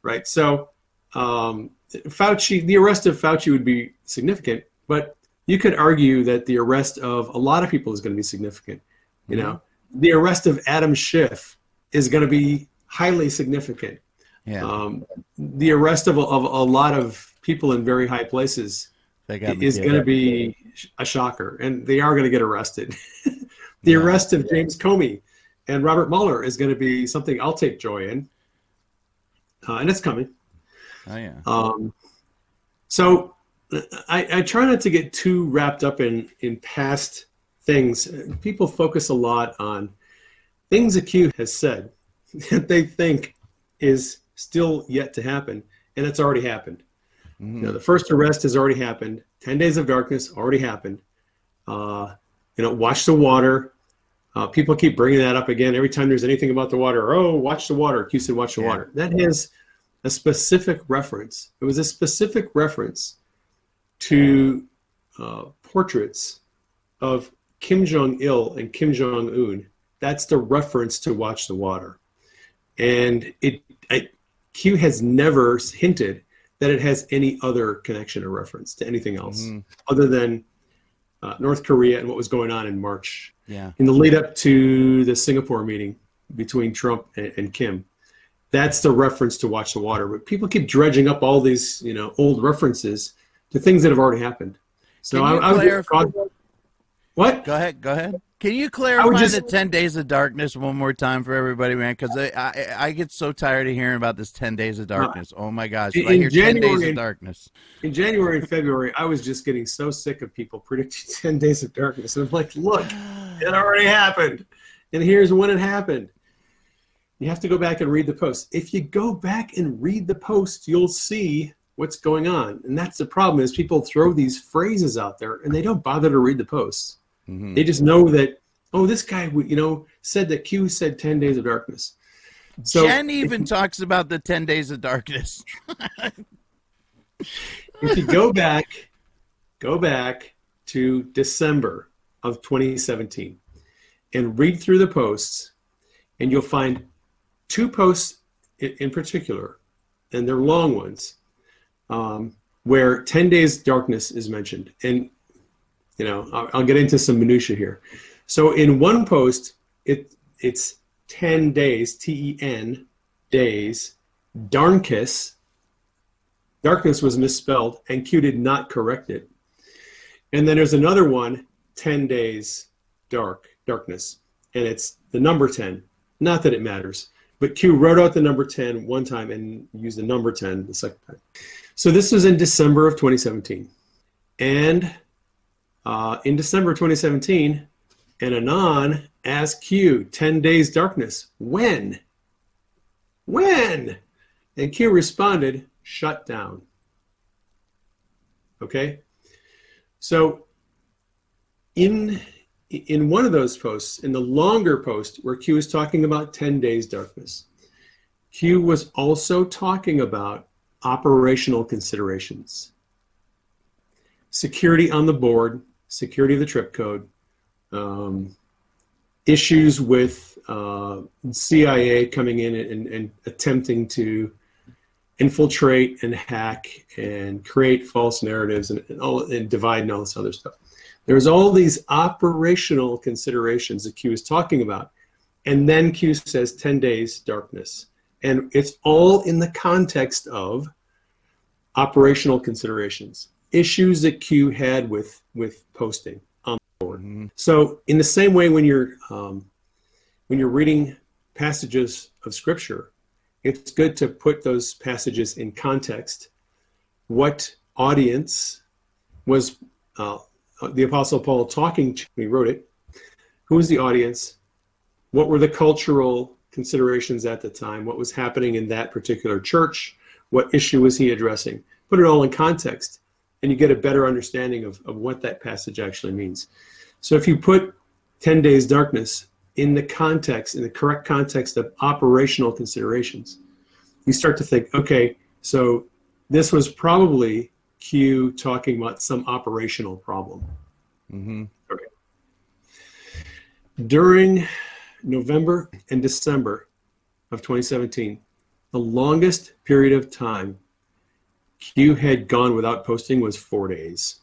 right? So, um, Fauci, the arrest of Fauci would be significant, but you could argue that the arrest of a lot of people is going to be significant. You know, the arrest of Adam Schiff is going to be highly significant. Yeah. Um, the arrest of, a- of a lot of people in very high places they got me is going to be a shocker, and they are going to get arrested. the Yeah. arrest of James Comey and Robert Mueller is going to be something I'll take joy in, uh, and it's coming. Oh yeah. Um, so I, I try not to get too wrapped up in in past things. People focus a lot on things that Q has said that they think is still yet to happen, and it's already happened. Mhm. You know, the first arrest has already happened. Ten days of darkness already happened. Uh, you know, watch the water. Uh, people keep bringing that up again every time there's anything about the water. Oh, watch the water. Q said, watch the Yeah. water. That is a specific reference. It was a specific reference to uh, portraits of Kim Jong Il and Kim Jong Un. That's the reference to watch the water. And it, I, Q has never hinted that it has any other connection or reference to anything else Mhm. other than uh, North Korea and what was going on in March Yeah. in the lead up to the Singapore meeting between Trump and, and Kim. That's the reference to watch the water. But people keep dredging up all these, you know, old references to things that have already happened. So I, I would just clarify- caution- what? Go ahead. Go ahead. Can you clarify just- the ten days of darkness one more time for everybody, man? Because I, I I get so tired of hearing about this ten days of uh, darkness. oh my gosh! If I in hear ten days January- of darkness. In January and February, I was just getting so sick of people predicting 10 days of darkness. And I'm like, look, it already happened. And here's when it happened. You have to go back and read the post. If you go back and read the post, you'll see what's going on. And that's the problem is people throw these phrases out there and they don't bother to read the posts. Mhm. They just know that, oh, this guy, you know, said that Q said 10 days of darkness. So Jen even talks about the ten days of darkness. if you go back, go back to December of 2017 and read through the posts, and you'll find two posts in, in particular, and they're long ones, um, where 10 days darkness is mentioned. And, you know, I'll, I'll get into some minutia here. So in one post, it it's 10 days, T E N, days, Darnkis, darkness was misspelled and q did not correct it. And then there's another one 10 days dark darkness and it's the number 10 not that it matters but q wrote out the number 10 one time and used the number 10 the second time. So this was in december of 2017 and uh, in december 2017 and anon asked q 10 days darkness when when and q responded shut down. Okay? So in in one of those posts, in the longer post where Q is talking about 10 days darkness, Q was also talking about operational considerations. Security on the board, security of the trip code, um, issues with uh, CIA coming in and, and attempting to infiltrate and hack and create false narratives and, and all and divide and all this other stuff. There's all these operational considerations that Q is talking about. And then Q says 10 days darkness. And it's all in the context of operational considerations, issues that Q had with, with posting on the board. Mhm. So in the same way when you're um, when you're reading passages of scripture, it's good to put those passages in context. What audience was uh, the Apostle Paul talking to? He wrote it. Who was the audience? What were the cultural considerations at the time? What was happening in that particular church? What issue was he addressing? Put it all in context, and you get a better understanding of, of what that passage actually means. So if you put 10 days darkness in the context, in the correct context of operational considerations, you start to think, okay, so this was probably Q talking about some operational problem. Mhm. During November and December of 2017, the longest period of time Q had gone without posting was four days.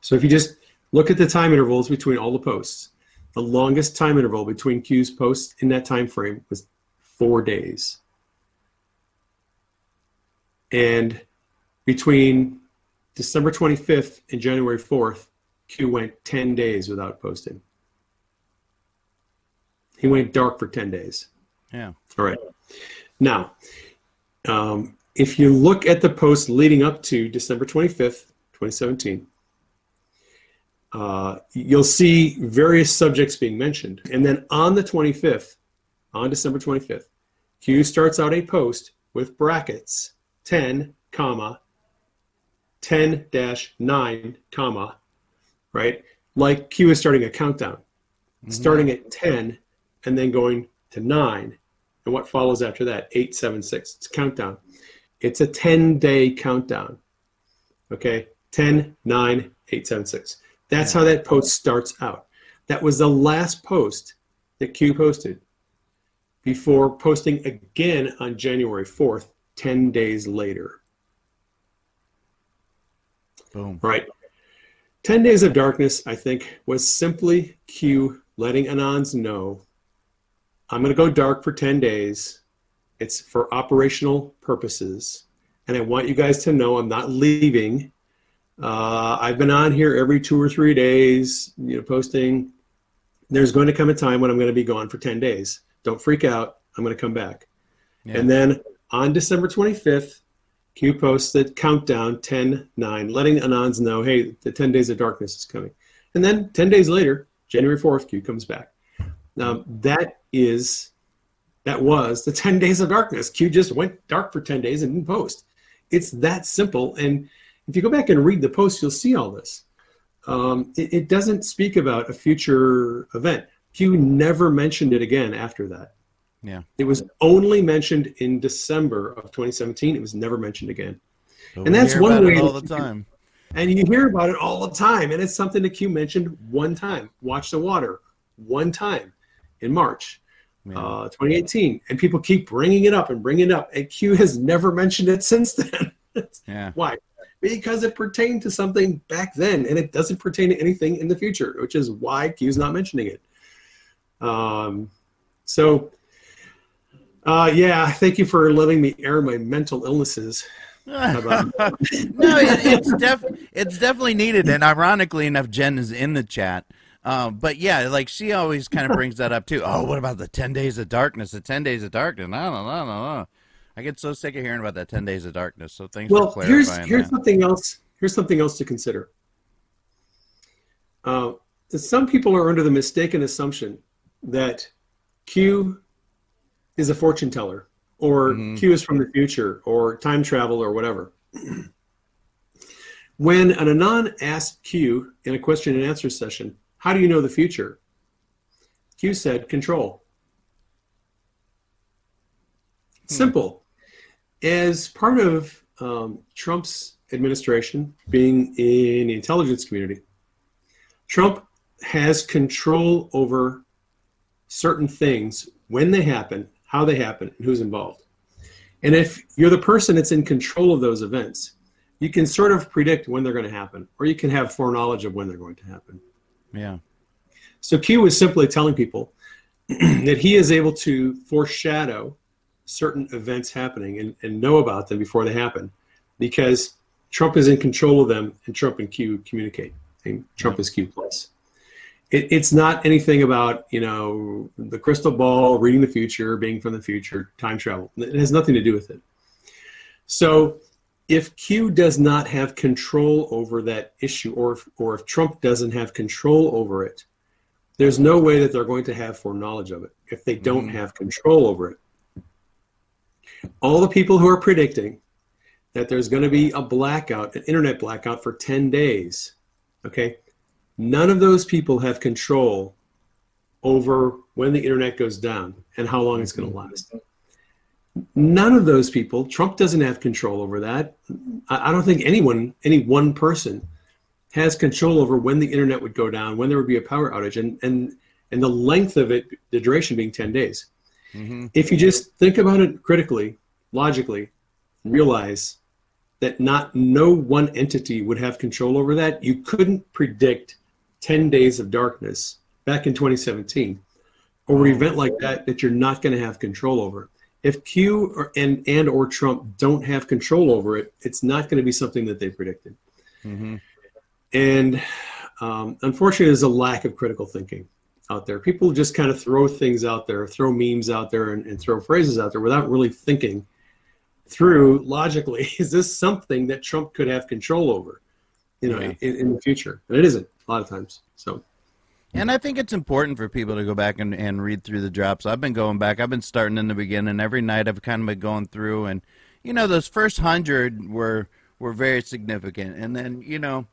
So if you just look at the time intervals between all the posts, the longest time interval between Q's posts in that time frame was four days. And between December 25th and January 4th, Q went 10 days without posting. He went dark for 10 days. Yeah. All right. Now, um, if you look at the post leading up to December 25th, 2017, uh, you'll see various subjects being mentioned. And then on the 25th, on December 25th, Q starts out a post with brackets 10, comma, 10 dash 9, comma, right? Like Q is starting a countdown, starting at 10 and then going to 9. And what follows after that? 8, 7, 6. It's a countdown. It's a 10 day countdown. Okay? 10, 9, 8, 7, 6. That's how that post starts out. That was the last post that Q posted before posting again on January 4th, 10 days later. Boom. Right. 10 Days of Darkness, I think, was simply Q letting Anons know I'm going to go dark for 10 days. It's for operational purposes. And I want you guys to know I'm not leaving. Uh, I've been on here every two or three days, you know, posting. There's going to come a time when I'm going to be gone for 10 days. Don't freak out. I'm going to come back. Yeah. And then on December 25th, Q posted countdown 10 9, letting Anons know, hey, the 10 days of darkness is coming. And then 10 days later, January 4th, Q comes back. Now, that is, that was the 10 days of darkness. Q just went dark for 10 days and didn't post. It's that simple. And if you go back and read the post, you'll see all this. Um, it, it doesn't speak about a future event. Q never mentioned it again after that. Yeah. It was only mentioned in December of 2017. It was never mentioned again. But And that's one way all the time. And you hear about it all the time. And it's something that Q mentioned one time. Watch the water one time in March. Uh, 2018. And people keep bringing it up and bringing it up. And Q has never mentioned it since then. yeah. Why? Because it pertained to something back then and it doesn't pertain to anything in the future, which is why Q's not mentioning it. Um, so, uh, yeah, thank you for letting me air my mental illnesses. no, it, it's def it's definitely needed, and ironically enough, Jen is in the chat. Um, but yeah, like she always kind of brings that up too. Oh, what about the ten days of darkness? The ten days of darkness? No, no, no, no, no. I get so sick of hearing about that ten days of darkness. So thanks well, for here's clarifying here's that. something else. Here's something else to consider. Uh, some people are under the mistaken assumption that Q is a fortune teller, or Mhm. Q is from the future, or time travel, or whatever. when an anon asked Q in a question and answer session, "How do you know the future?" Q said, "Control." Simple. As part of um, Trump's administration, being in the intelligence community, Trump has control over certain things when they happen, how they happen, and who's involved. And if you're the person that's in control of those events, you can sort of predict when they're going to happen, or you can have foreknowledge of when they're going to happen. Yeah. So Q is simply telling people that he is able to foreshadow certain events happening and, and know about them before they happen because Trump is in control of them and Trump and Q communicate. And Trump is Q plus. It, it's not anything about, you know, the crystal ball, reading the future, being from the future, time travel. It has nothing to do with it. So if Q does not have control over that issue or if, or if Trump doesn't have control over it, there's no way that they're going to have foreknowledge of it if they don't Mhm. have control over it. All the people who are predicting that there's going to be a blackout, an internet blackout for 10 days, okay, none of those people have control over when the internet goes down and how long it's going to last. None of those people, Trump doesn't have control over that. I, I don't think anyone, any one person, has control over when the internet would go down, when there would be a power outage, and and and the length of it, the duration being ten days. hmm If you just think about it critically, logically, realize that not no one entity would have control over that, you couldn't predict 10 days of darkness back in 2017 or an event like that that you're not going to have control over. If Q or, and and or Trump don't have control over it, it's not going to be something that they predicted. hmm And um, unfortunately, there's a lack of critical thinking out there. People just kind of throw things out there, throw memes out there, and, and throw phrases out there without really thinking through logically. Is this something that Trump could have control over, you know, Yeah. in, in the future? And it isn't a lot of times. So And I think it's important for people to go back and, and read through the drops. I've been going back. I've been starting in the beginning. Every night I've kind of been going through, and you know, those first hundred were were very significant. And then you know,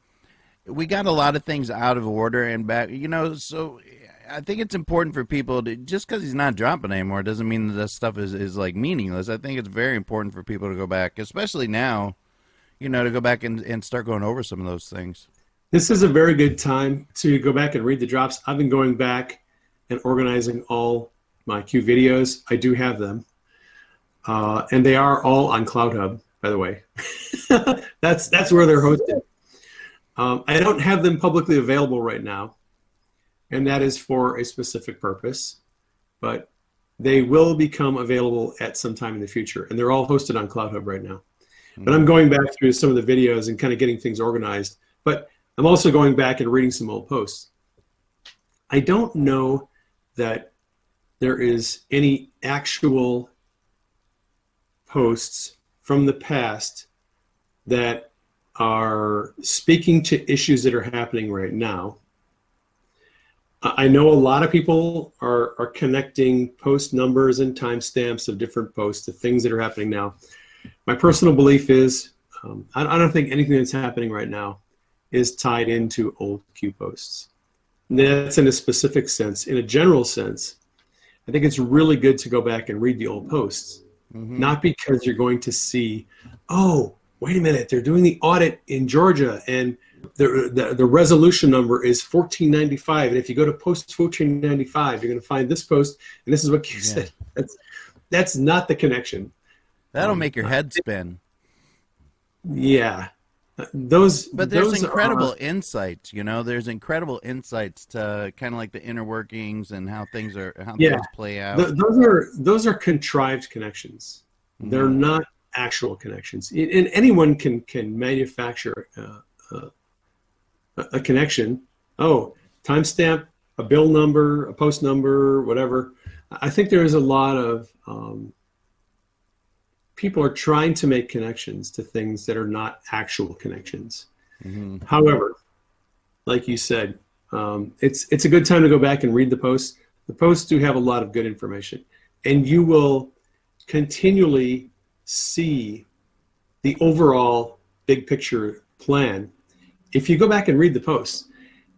we got a lot of things out of order and back. You know, so I think it's important for people to just because he's not dropping anymore doesn't mean that this stuff is is like meaningless. I think it's very important for people to go back, especially now. You know, to go back and, and start going over some of those things. This is a very good time to go back and read the drops. I've been going back and organizing all my Q videos. I do have them, uh, and they are all on CloutHub, by the way. that's that's where they're hosted. Um, I don't have them publicly available right now, and that is for a specific purpose. But they will become available at some time in the future, and they're all hosted on CloutHub right now. But I'm going back through some of the videos and kind of getting things organized. But I'm also going back and reading some old posts. I don't know that there is any actual posts from the past that are speaking to issues that are happening right now. I know a lot of people are, are connecting post numbers and timestamps of different posts to things that are happening now. My personal belief is um, I, I don't think anything that's happening right now is tied into old Q posts. And That's in a specific sense. In a general sense, I think it's really good to go back and read the old posts, Mhm. not because you're going to see, oh, wait a minute, they're doing the audit in Georgia and the, the, the resolution number is 1495. And if you go to post 1495, you're going to find this post, and this is what Q Yeah. said. That's, that's not the connection. That'll Um, make your head spin. Yeah. Those, But there's those incredible are- insights, you know. There's incredible insights to kind of like the inner workings and how things are, how Yeah. things play out. Th- those are those are contrived connections. They're Mhm. not actual connections. And anyone can can manufacture uh, uh, a, a connection. Oh, timestamp, a bill number, a post number, whatever. I think there is a lot of um, people are trying to make connections to things that are not actual connections. Mhm. However, like you said, um, it's it's a good time to go back and read the posts. The posts do have a lot of good information, and you will continually see the overall big picture plan if you go back and read the posts.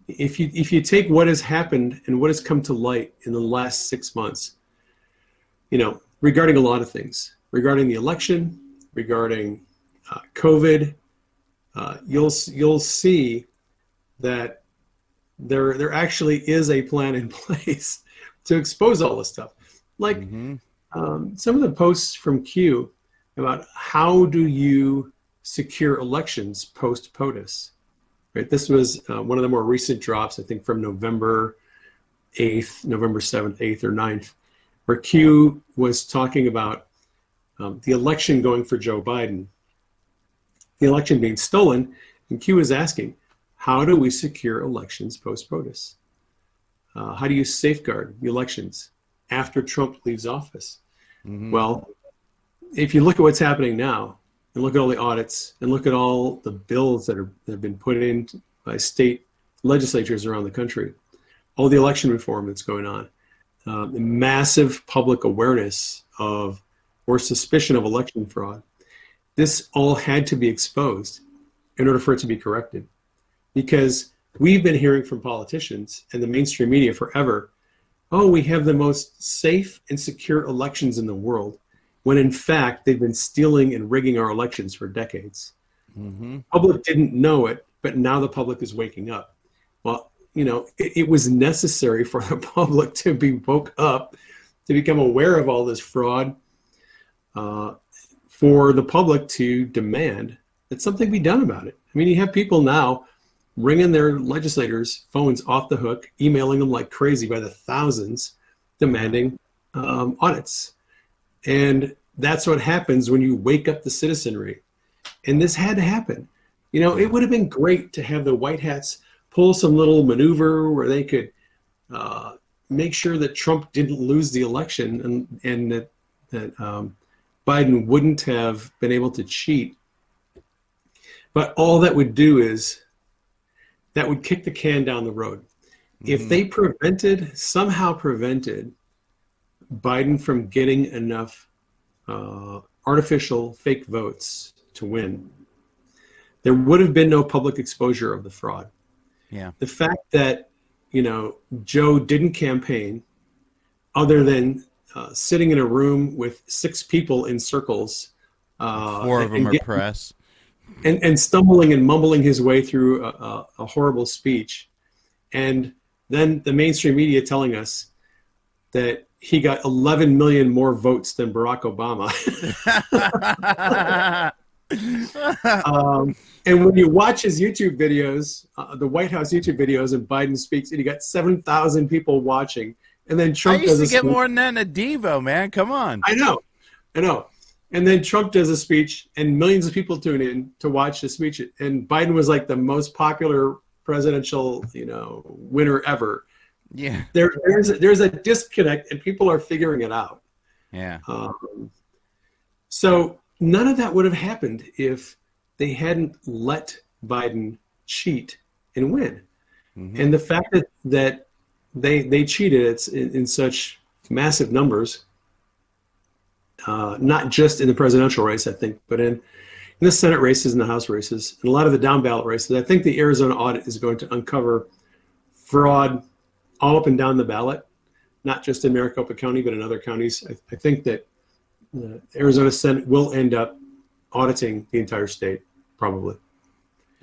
If you if you take what has happened and what has come to light in the last six months, you know, regarding a lot of things, regarding the election, regarding uh, COVID, uh, you'll you'll see that there there actually is a plan in place to expose all this stuff. Like Mhm. um, some of the posts from Q about how do you secure elections post POTUS. Right, this was uh, one of the more recent drops, I think, from November eighth, November seventh, eighth, or 9th, where Q was talking about um, the election going for Joe Biden, the election being stolen, and Q is asking, how do we secure elections post POTUS? Uh, how do you safeguard the elections after Trump leaves office? Mhm. Well, if you look at what's happening now, and look at all the audits, and look at all the bills that, are, that have been put in by state legislatures around the country, all the election reform that's going on, um, the massive public awareness of or suspicion of election fraud, this all had to be exposed in order for it to be corrected. Because we've been hearing from politicians and the mainstream media forever oh, we have the most safe and secure elections in the world, when in fact they've been stealing and rigging our elections for decades. Mhm. Public didn't know it, but now the public is waking up. Well, you know, it, it was necessary for the public to be woke up, to become aware of all this fraud, uh, for the public to demand that something be done about it. I mean, you have people now ringing their legislators' phones off the hook, emailing them like crazy by the thousands, demanding um, audits. And that's what happens when you wake up the citizenry. And this had to happen. You know, it would have been great to have the white hats pull some little maneuver where they could uh, make sure that Trump didn't lose the election and, and that, that um, Biden wouldn't have been able to cheat. But all that would do is that would kick the can down the road. If they prevented, somehow prevented Biden from getting enough uh, artificial fake votes to win, there would have been no public exposure of the fraud. Yeah. The fact that, you know, Joe didn't campaign other than uh, sitting in a room with six people in circles. Uh, Four of them are get- press. and, and stumbling and mumbling his way through a, a, a horrible speech. And then the mainstream media telling us that he got 11 million more votes than Barack Obama. um, and when you watch his YouTube videos, uh, the White House YouTube videos, and Biden speaks, and he got 7,000 people watching. And then Trump I used does to get speech- more than that in a Devo, man. Come on. I know, I know. And then Trump does a speech, and millions of people tune in to watch the speech. And Biden was like the most popular presidential, you know, winner ever. Yeah. There, there's a, there's a disconnect, and people are figuring it out. Yeah. Um, so none of that would have happened if they hadn't let Biden cheat and win. Mhm. And the fact that that they they cheated it's in, in such massive numbers, uh, not just in the presidential race, I think, but in in the Senate races and the House races and a lot of the down ballot races. I think the Arizona audit is going to uncover fraud all up and down the ballot, not just in Maricopa County, but in other counties. I, I think that the Arizona Senate will end up auditing the entire state, probably.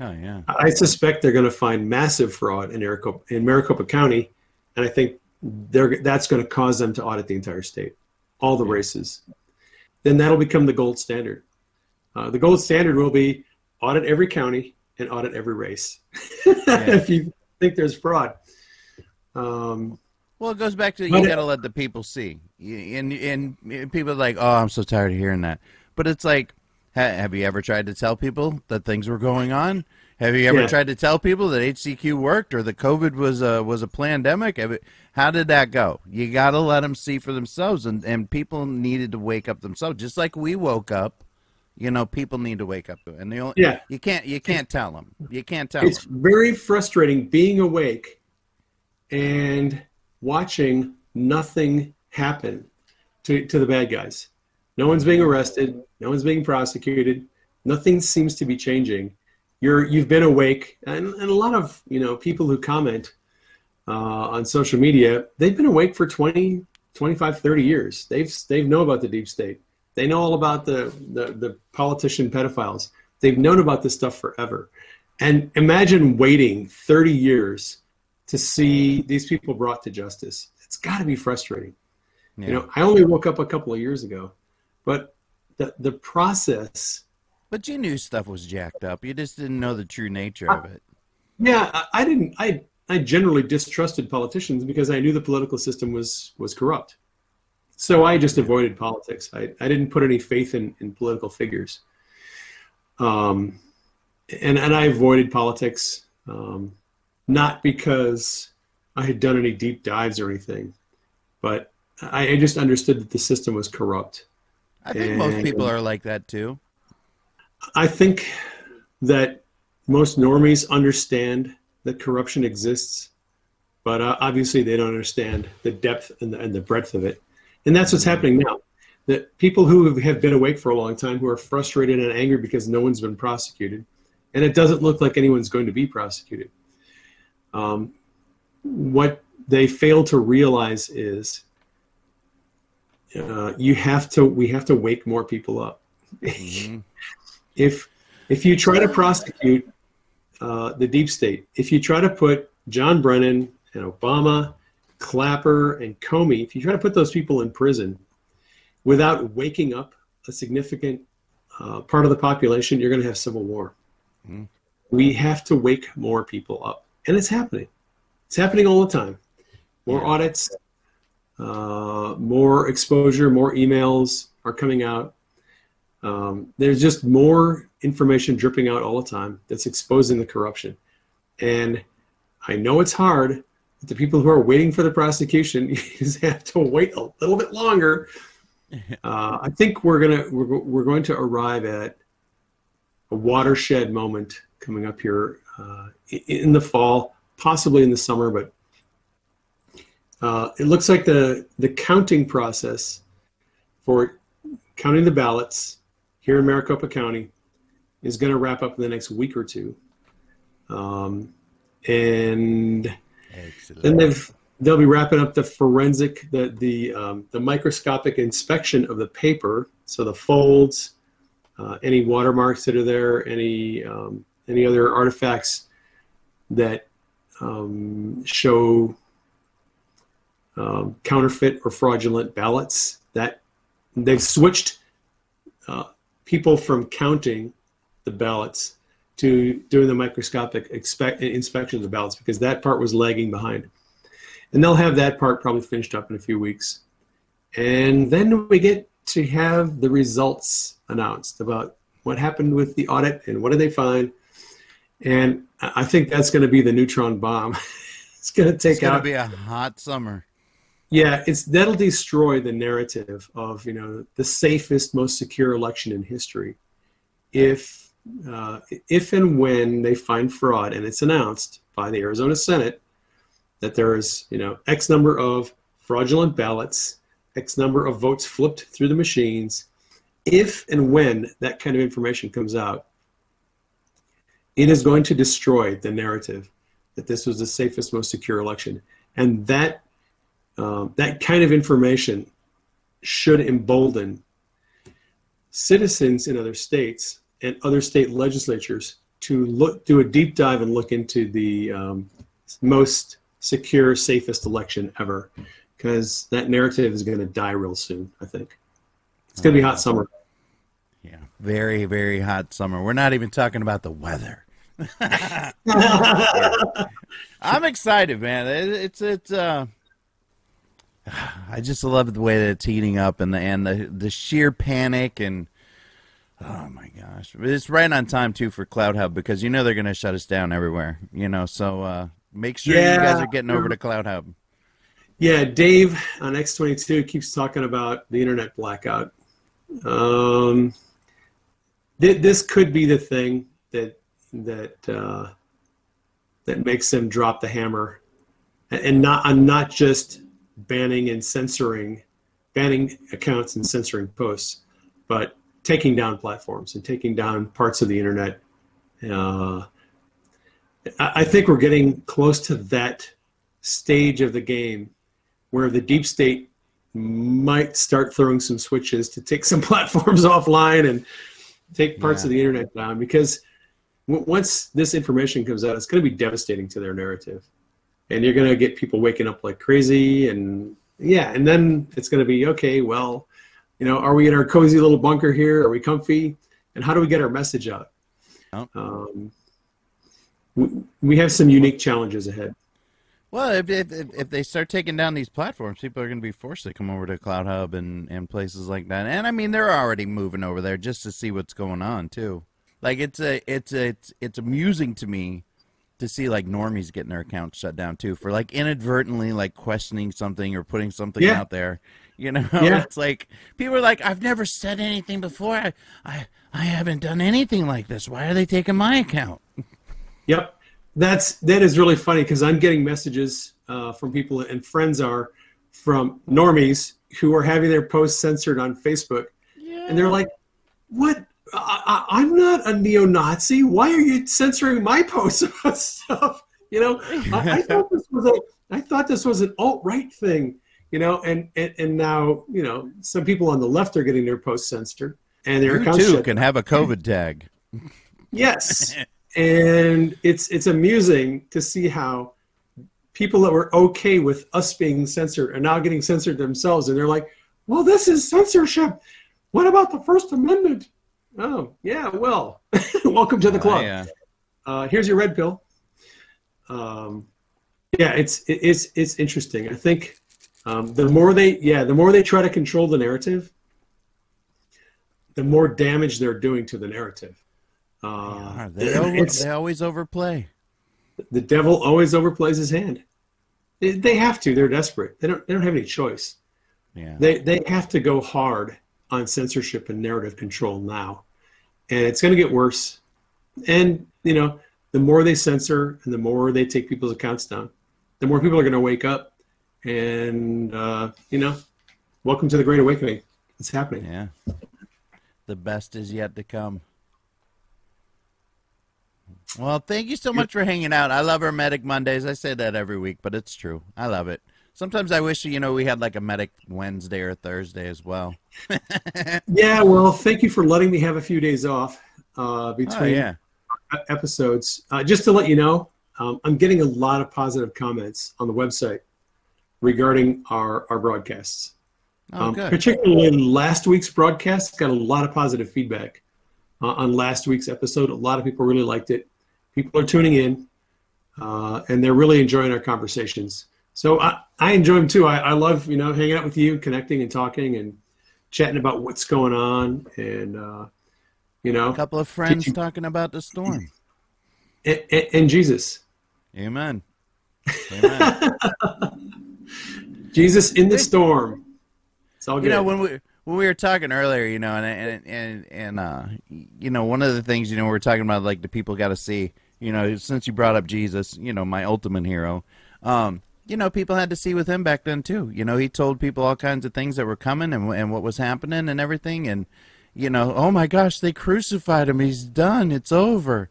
Oh yeah. I suspect they're going to find massive fraud in Maricopa, in Maricopa County, and I think they're, that's going to cause them to audit the entire state, all the races. Then that'll become the gold standard. Uh, the gold standard will be audit every county and audit every race. if you think there's fraud. Um, Well, it goes back to you got to let the people see, and and people are like, "Oh, I'm so tired of hearing that." But it's like, ha- have you ever tried to tell people that things were going on? Have you ever Yeah. tried to tell people that HCQ worked or that COVID was a was a pandemic? How did that go? You got to let them see for themselves, and and people needed to wake up themselves, just like we woke up. You know, people need to wake up, and the only, Yeah. you can't you can't tell them. You can't tell it's them. very frustrating being awake and watching nothing happen to, to the bad guys. No one's being mm-hmm. arrested. No one's being prosecuted. Nothing seems to be changing. You're you've been awake, and, and a lot of you know people who comment uh, on social media, they've been awake for 20, 25, 30 years. They've they've know about the deep state. They know all about the the, the politician pedophiles. They've known about this stuff forever. And imagine waiting 30 years to see these people brought to justice. It's got to be frustrating. Yeah. You know, I only woke up a couple of years ago, but the the process. But you knew stuff was jacked up. You just didn't know the true nature of it. Yeah, I, I didn't. I I generally distrusted politicians because I knew the political system was was corrupt. So I just avoided politics. I, I didn't put any faith in, in political figures. Um, and and I avoided politics, um, not because I had done any deep dives or anything, but I, I just understood that the system was corrupt. I think most people are like that too. I think that most normies understand that corruption exists, but uh, obviously they don't understand the depth and the, and the breadth of it. And that's what's happening now. That people who have been awake for a long time, who are frustrated and angry because no one's been prosecuted, and it doesn't look like anyone's going to be prosecuted. Um, what they fail to realize is uh, you have to. We have to wake more people up. Mhm. If if you try to prosecute uh, the deep state, if you try to put John Brennan and Obama, Clapper and Comey, if you try to put those people in prison without waking up a significant uh, part of the population, you're going to have civil war. Mm. We have to wake more people up, and it's happening. It's happening all the time. More Yeah. audits, uh, more exposure, more emails are coming out. Um, there's just more information dripping out all the time that's exposing the corruption. And I know it's hard, but the people who are waiting for the prosecution have to wait a little bit longer. Uh, I think we're gonna we're, we're going to arrive at a watershed moment coming up here uh, in the fall, possibly in the summer, but uh, it looks like the the counting process for counting the ballots here in Maricopa County is going to wrap up in the next week or two, um, and Excellent. then they've they'll be wrapping up the forensic the the um, the microscopic inspection of the paper, so the folds, uh, any watermarks that are there, any um, any other artifacts that um, show um, counterfeit or fraudulent ballots. That they've switched uh, people from counting the ballots to doing the microscopic expect, inspection of the ballots because that part was lagging behind. And they'll have that part probably finished up in a few weeks. And then we get to have the results announced about what happened with the audit and what did they find. And I think that's going to be the neutron bomb. it's going to take out It's gonna be a hot summer. Yeah, it's that'll destroy the narrative of you know the safest, most secure election in history. If uh, if and when they find fraud, and it's announced by the Arizona Senate that there is you know X number of fraudulent ballots, X number of votes flipped through the machines, if and when that kind of information comes out, it is going to destroy the narrative that this was the safest, most secure election, and that um, that kind of information should embolden citizens in other states and other state legislatures to look do a deep dive and look into the um, most secure safest election ever because that narrative is going to die real soon i think it's going to be hot summer Yeah, very very hot summer. We're not even talking about the weather. I'm excited, man. It, it's it's uh I just love the way that it's heating up and the and the the sheer panic and oh my gosh. It's right on time too for CloutHub because you know they're going to shut us down everywhere, you know. So uh make sure you guys are getting over to CloutHub. Yeah, Dave on X22 keeps talking about the internet blackout. Um, th- this could be the thing that that uh, that makes them drop the hammer, and, and not I'm not just banning and censoring, banning accounts and censoring posts, but taking down platforms and taking down parts of the internet. Uh, I, think we're getting close to that stage of the game where the deep state might start throwing some switches to take some platforms offline and take parts Yeah. of the internet down because w- once this information comes out it's going to be devastating to their narrative and you're going to get people waking up like crazy and yeah and then it's going to be okay well you know are we in our cozy little bunker here are we comfy and how do we get our message out Oh. um, we, we have some unique challenges ahead Well, if, if if if they start taking down these platforms, people are going to be forced to come over to CloutHub and and places like that. And I mean, they're already moving over there just to see what's going on too. Like it's a it's a, it's it's amusing to me to see like normies getting their accounts shut down too for like inadvertently like questioning something or putting something Yeah. out there. You know, Yeah. it's like people are like, I've never said anything before. I I I haven't done anything like this. Why are they taking my account? Yep, that's that is really funny because I'm getting messages uh, from people and friends are from normies who are having their posts censored on Facebook, Yeah. and they're like, "What? I, I, I'm not a neo-Nazi. Why are you censoring my posts about stuff?" You know, I, I thought this was a I thought this was an alt-right thing. You know, and, and and now you know some people on the left are getting their posts censored and their you accounts too can have a COVID tag. Yes. and it's it's amusing to see how people that were okay with us being censored are now getting censored themselves and they're like, "Well, this is censorship. What about the first amendment?" Oh, yeah, well, welcome to the club. Oh, yeah. Uh, here's your red pill. Um, yeah, it's it- it's it's interesting. I think um, the more they yeah the more they try to control the narrative, the more damage they're doing to the narrative. Uh, Yeah, they, over, they always overplay. the devil always overplays his hand. They, they have to. They're desperate. They don't. They don't have any choice. Yeah. They they have to go hard on censorship and narrative control now, and it's going to get worse. And you know, the more they censor and the more they take people's accounts down, the more people are going to wake up. And uh, you know, welcome to the Great Awakening. It's happening. Yeah. The best is yet to come. Well, thank you so much for hanging out. I love Hermetic Mondays. I say that every week, but it's true. I love it. Sometimes I wish, you know, we had like a Medic Wednesday or Thursday as well. Yeah. Well, thank you for letting me have a few days off uh, Oh, between yeah. e- episodes. Uh, just to let you know, um, I'm getting a lot of positive comments on the website regarding our, our broadcasts. Oh, Um, good. particularly last week's broadcast got a lot of positive feedback uh, on last week's episode. A lot of people really liked it. People are tuning in, uh, and they're really enjoying our conversations. So I, I enjoy them too. I, I love you know hanging out with you, connecting and talking and chatting about what's going on, and uh, you know, A couple of friends you- talking about the storm. and, and, and Jesus, Amen. Amen. Jesus in the storm. It's all good. you know when we when we were talking earlier you know and and and, and uh you know one of the things you know we are talking about like the people got to see you know since you brought up jesus you know my ultimate hero um you know people had to see with him back then too you know he told people all kinds of things that were coming and and what was happening and everything and you know oh my gosh they crucified him he's done it's over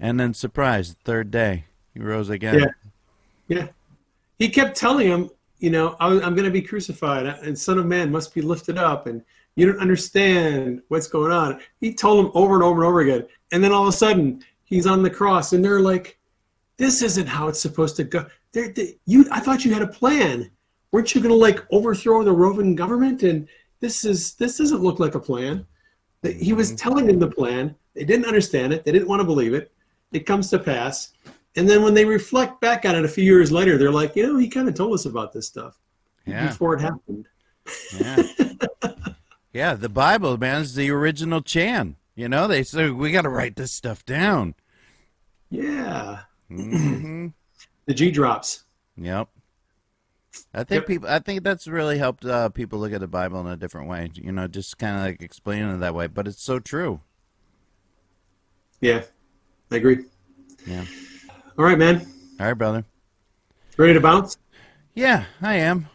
and then surprise third day he rose again Yeah. Yeah. He kept telling him, you know, I, I'm going to be crucified and Son of Man must be lifted up and you don't understand what's going on. He told him over and over and over again. And then all of a sudden he's on the cross and they're like, this isn't how it's supposed to go. They're, they, you, I thought you had a plan. Weren't you going to like overthrow the Roman government? And this is, this doesn't look like a plan. He was telling them the plan. They didn't understand it. They didn't want to believe it. It comes to pass. And then when they reflect back on it a few years later, they're like, you know, he kind of told us about this stuff yeah before it happened. Yeah. yeah, the Bible, man, is the original Chan. You know, they say we got to write this stuff down. Yeah. hmm The Q drops. Yep. I think Yep. people. I think that's really helped uh, people look at the Bible in a different way. You know, just kind of like explaining it that way. But it's so true. Yeah. I agree. Yeah. All right, man. All right, brother. Ready to bounce? Yeah, I am.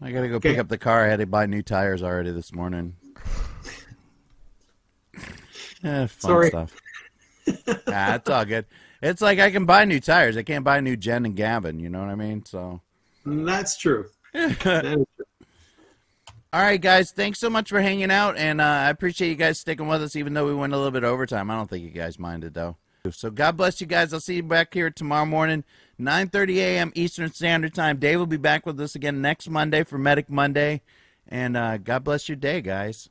I gotta go pick up the car. I had to buy new tires already this morning. Eh, fun Sorry. stuff. ah, it's all good. It's like I can buy new tires. I can't buy new Jen and Gavin. You know what I mean? So. That's true. That is true. All right, guys. Thanks so much for hanging out, and uh, I appreciate you guys sticking with us, even though we went a little bit overtime. I don't think you guys minded though. So God bless you guys. I'll see you back here tomorrow morning, 9:30 a.m. Eastern Standard Time. Dave will be back with us again next Monday for Medic Monday, and uh, God bless your day, guys.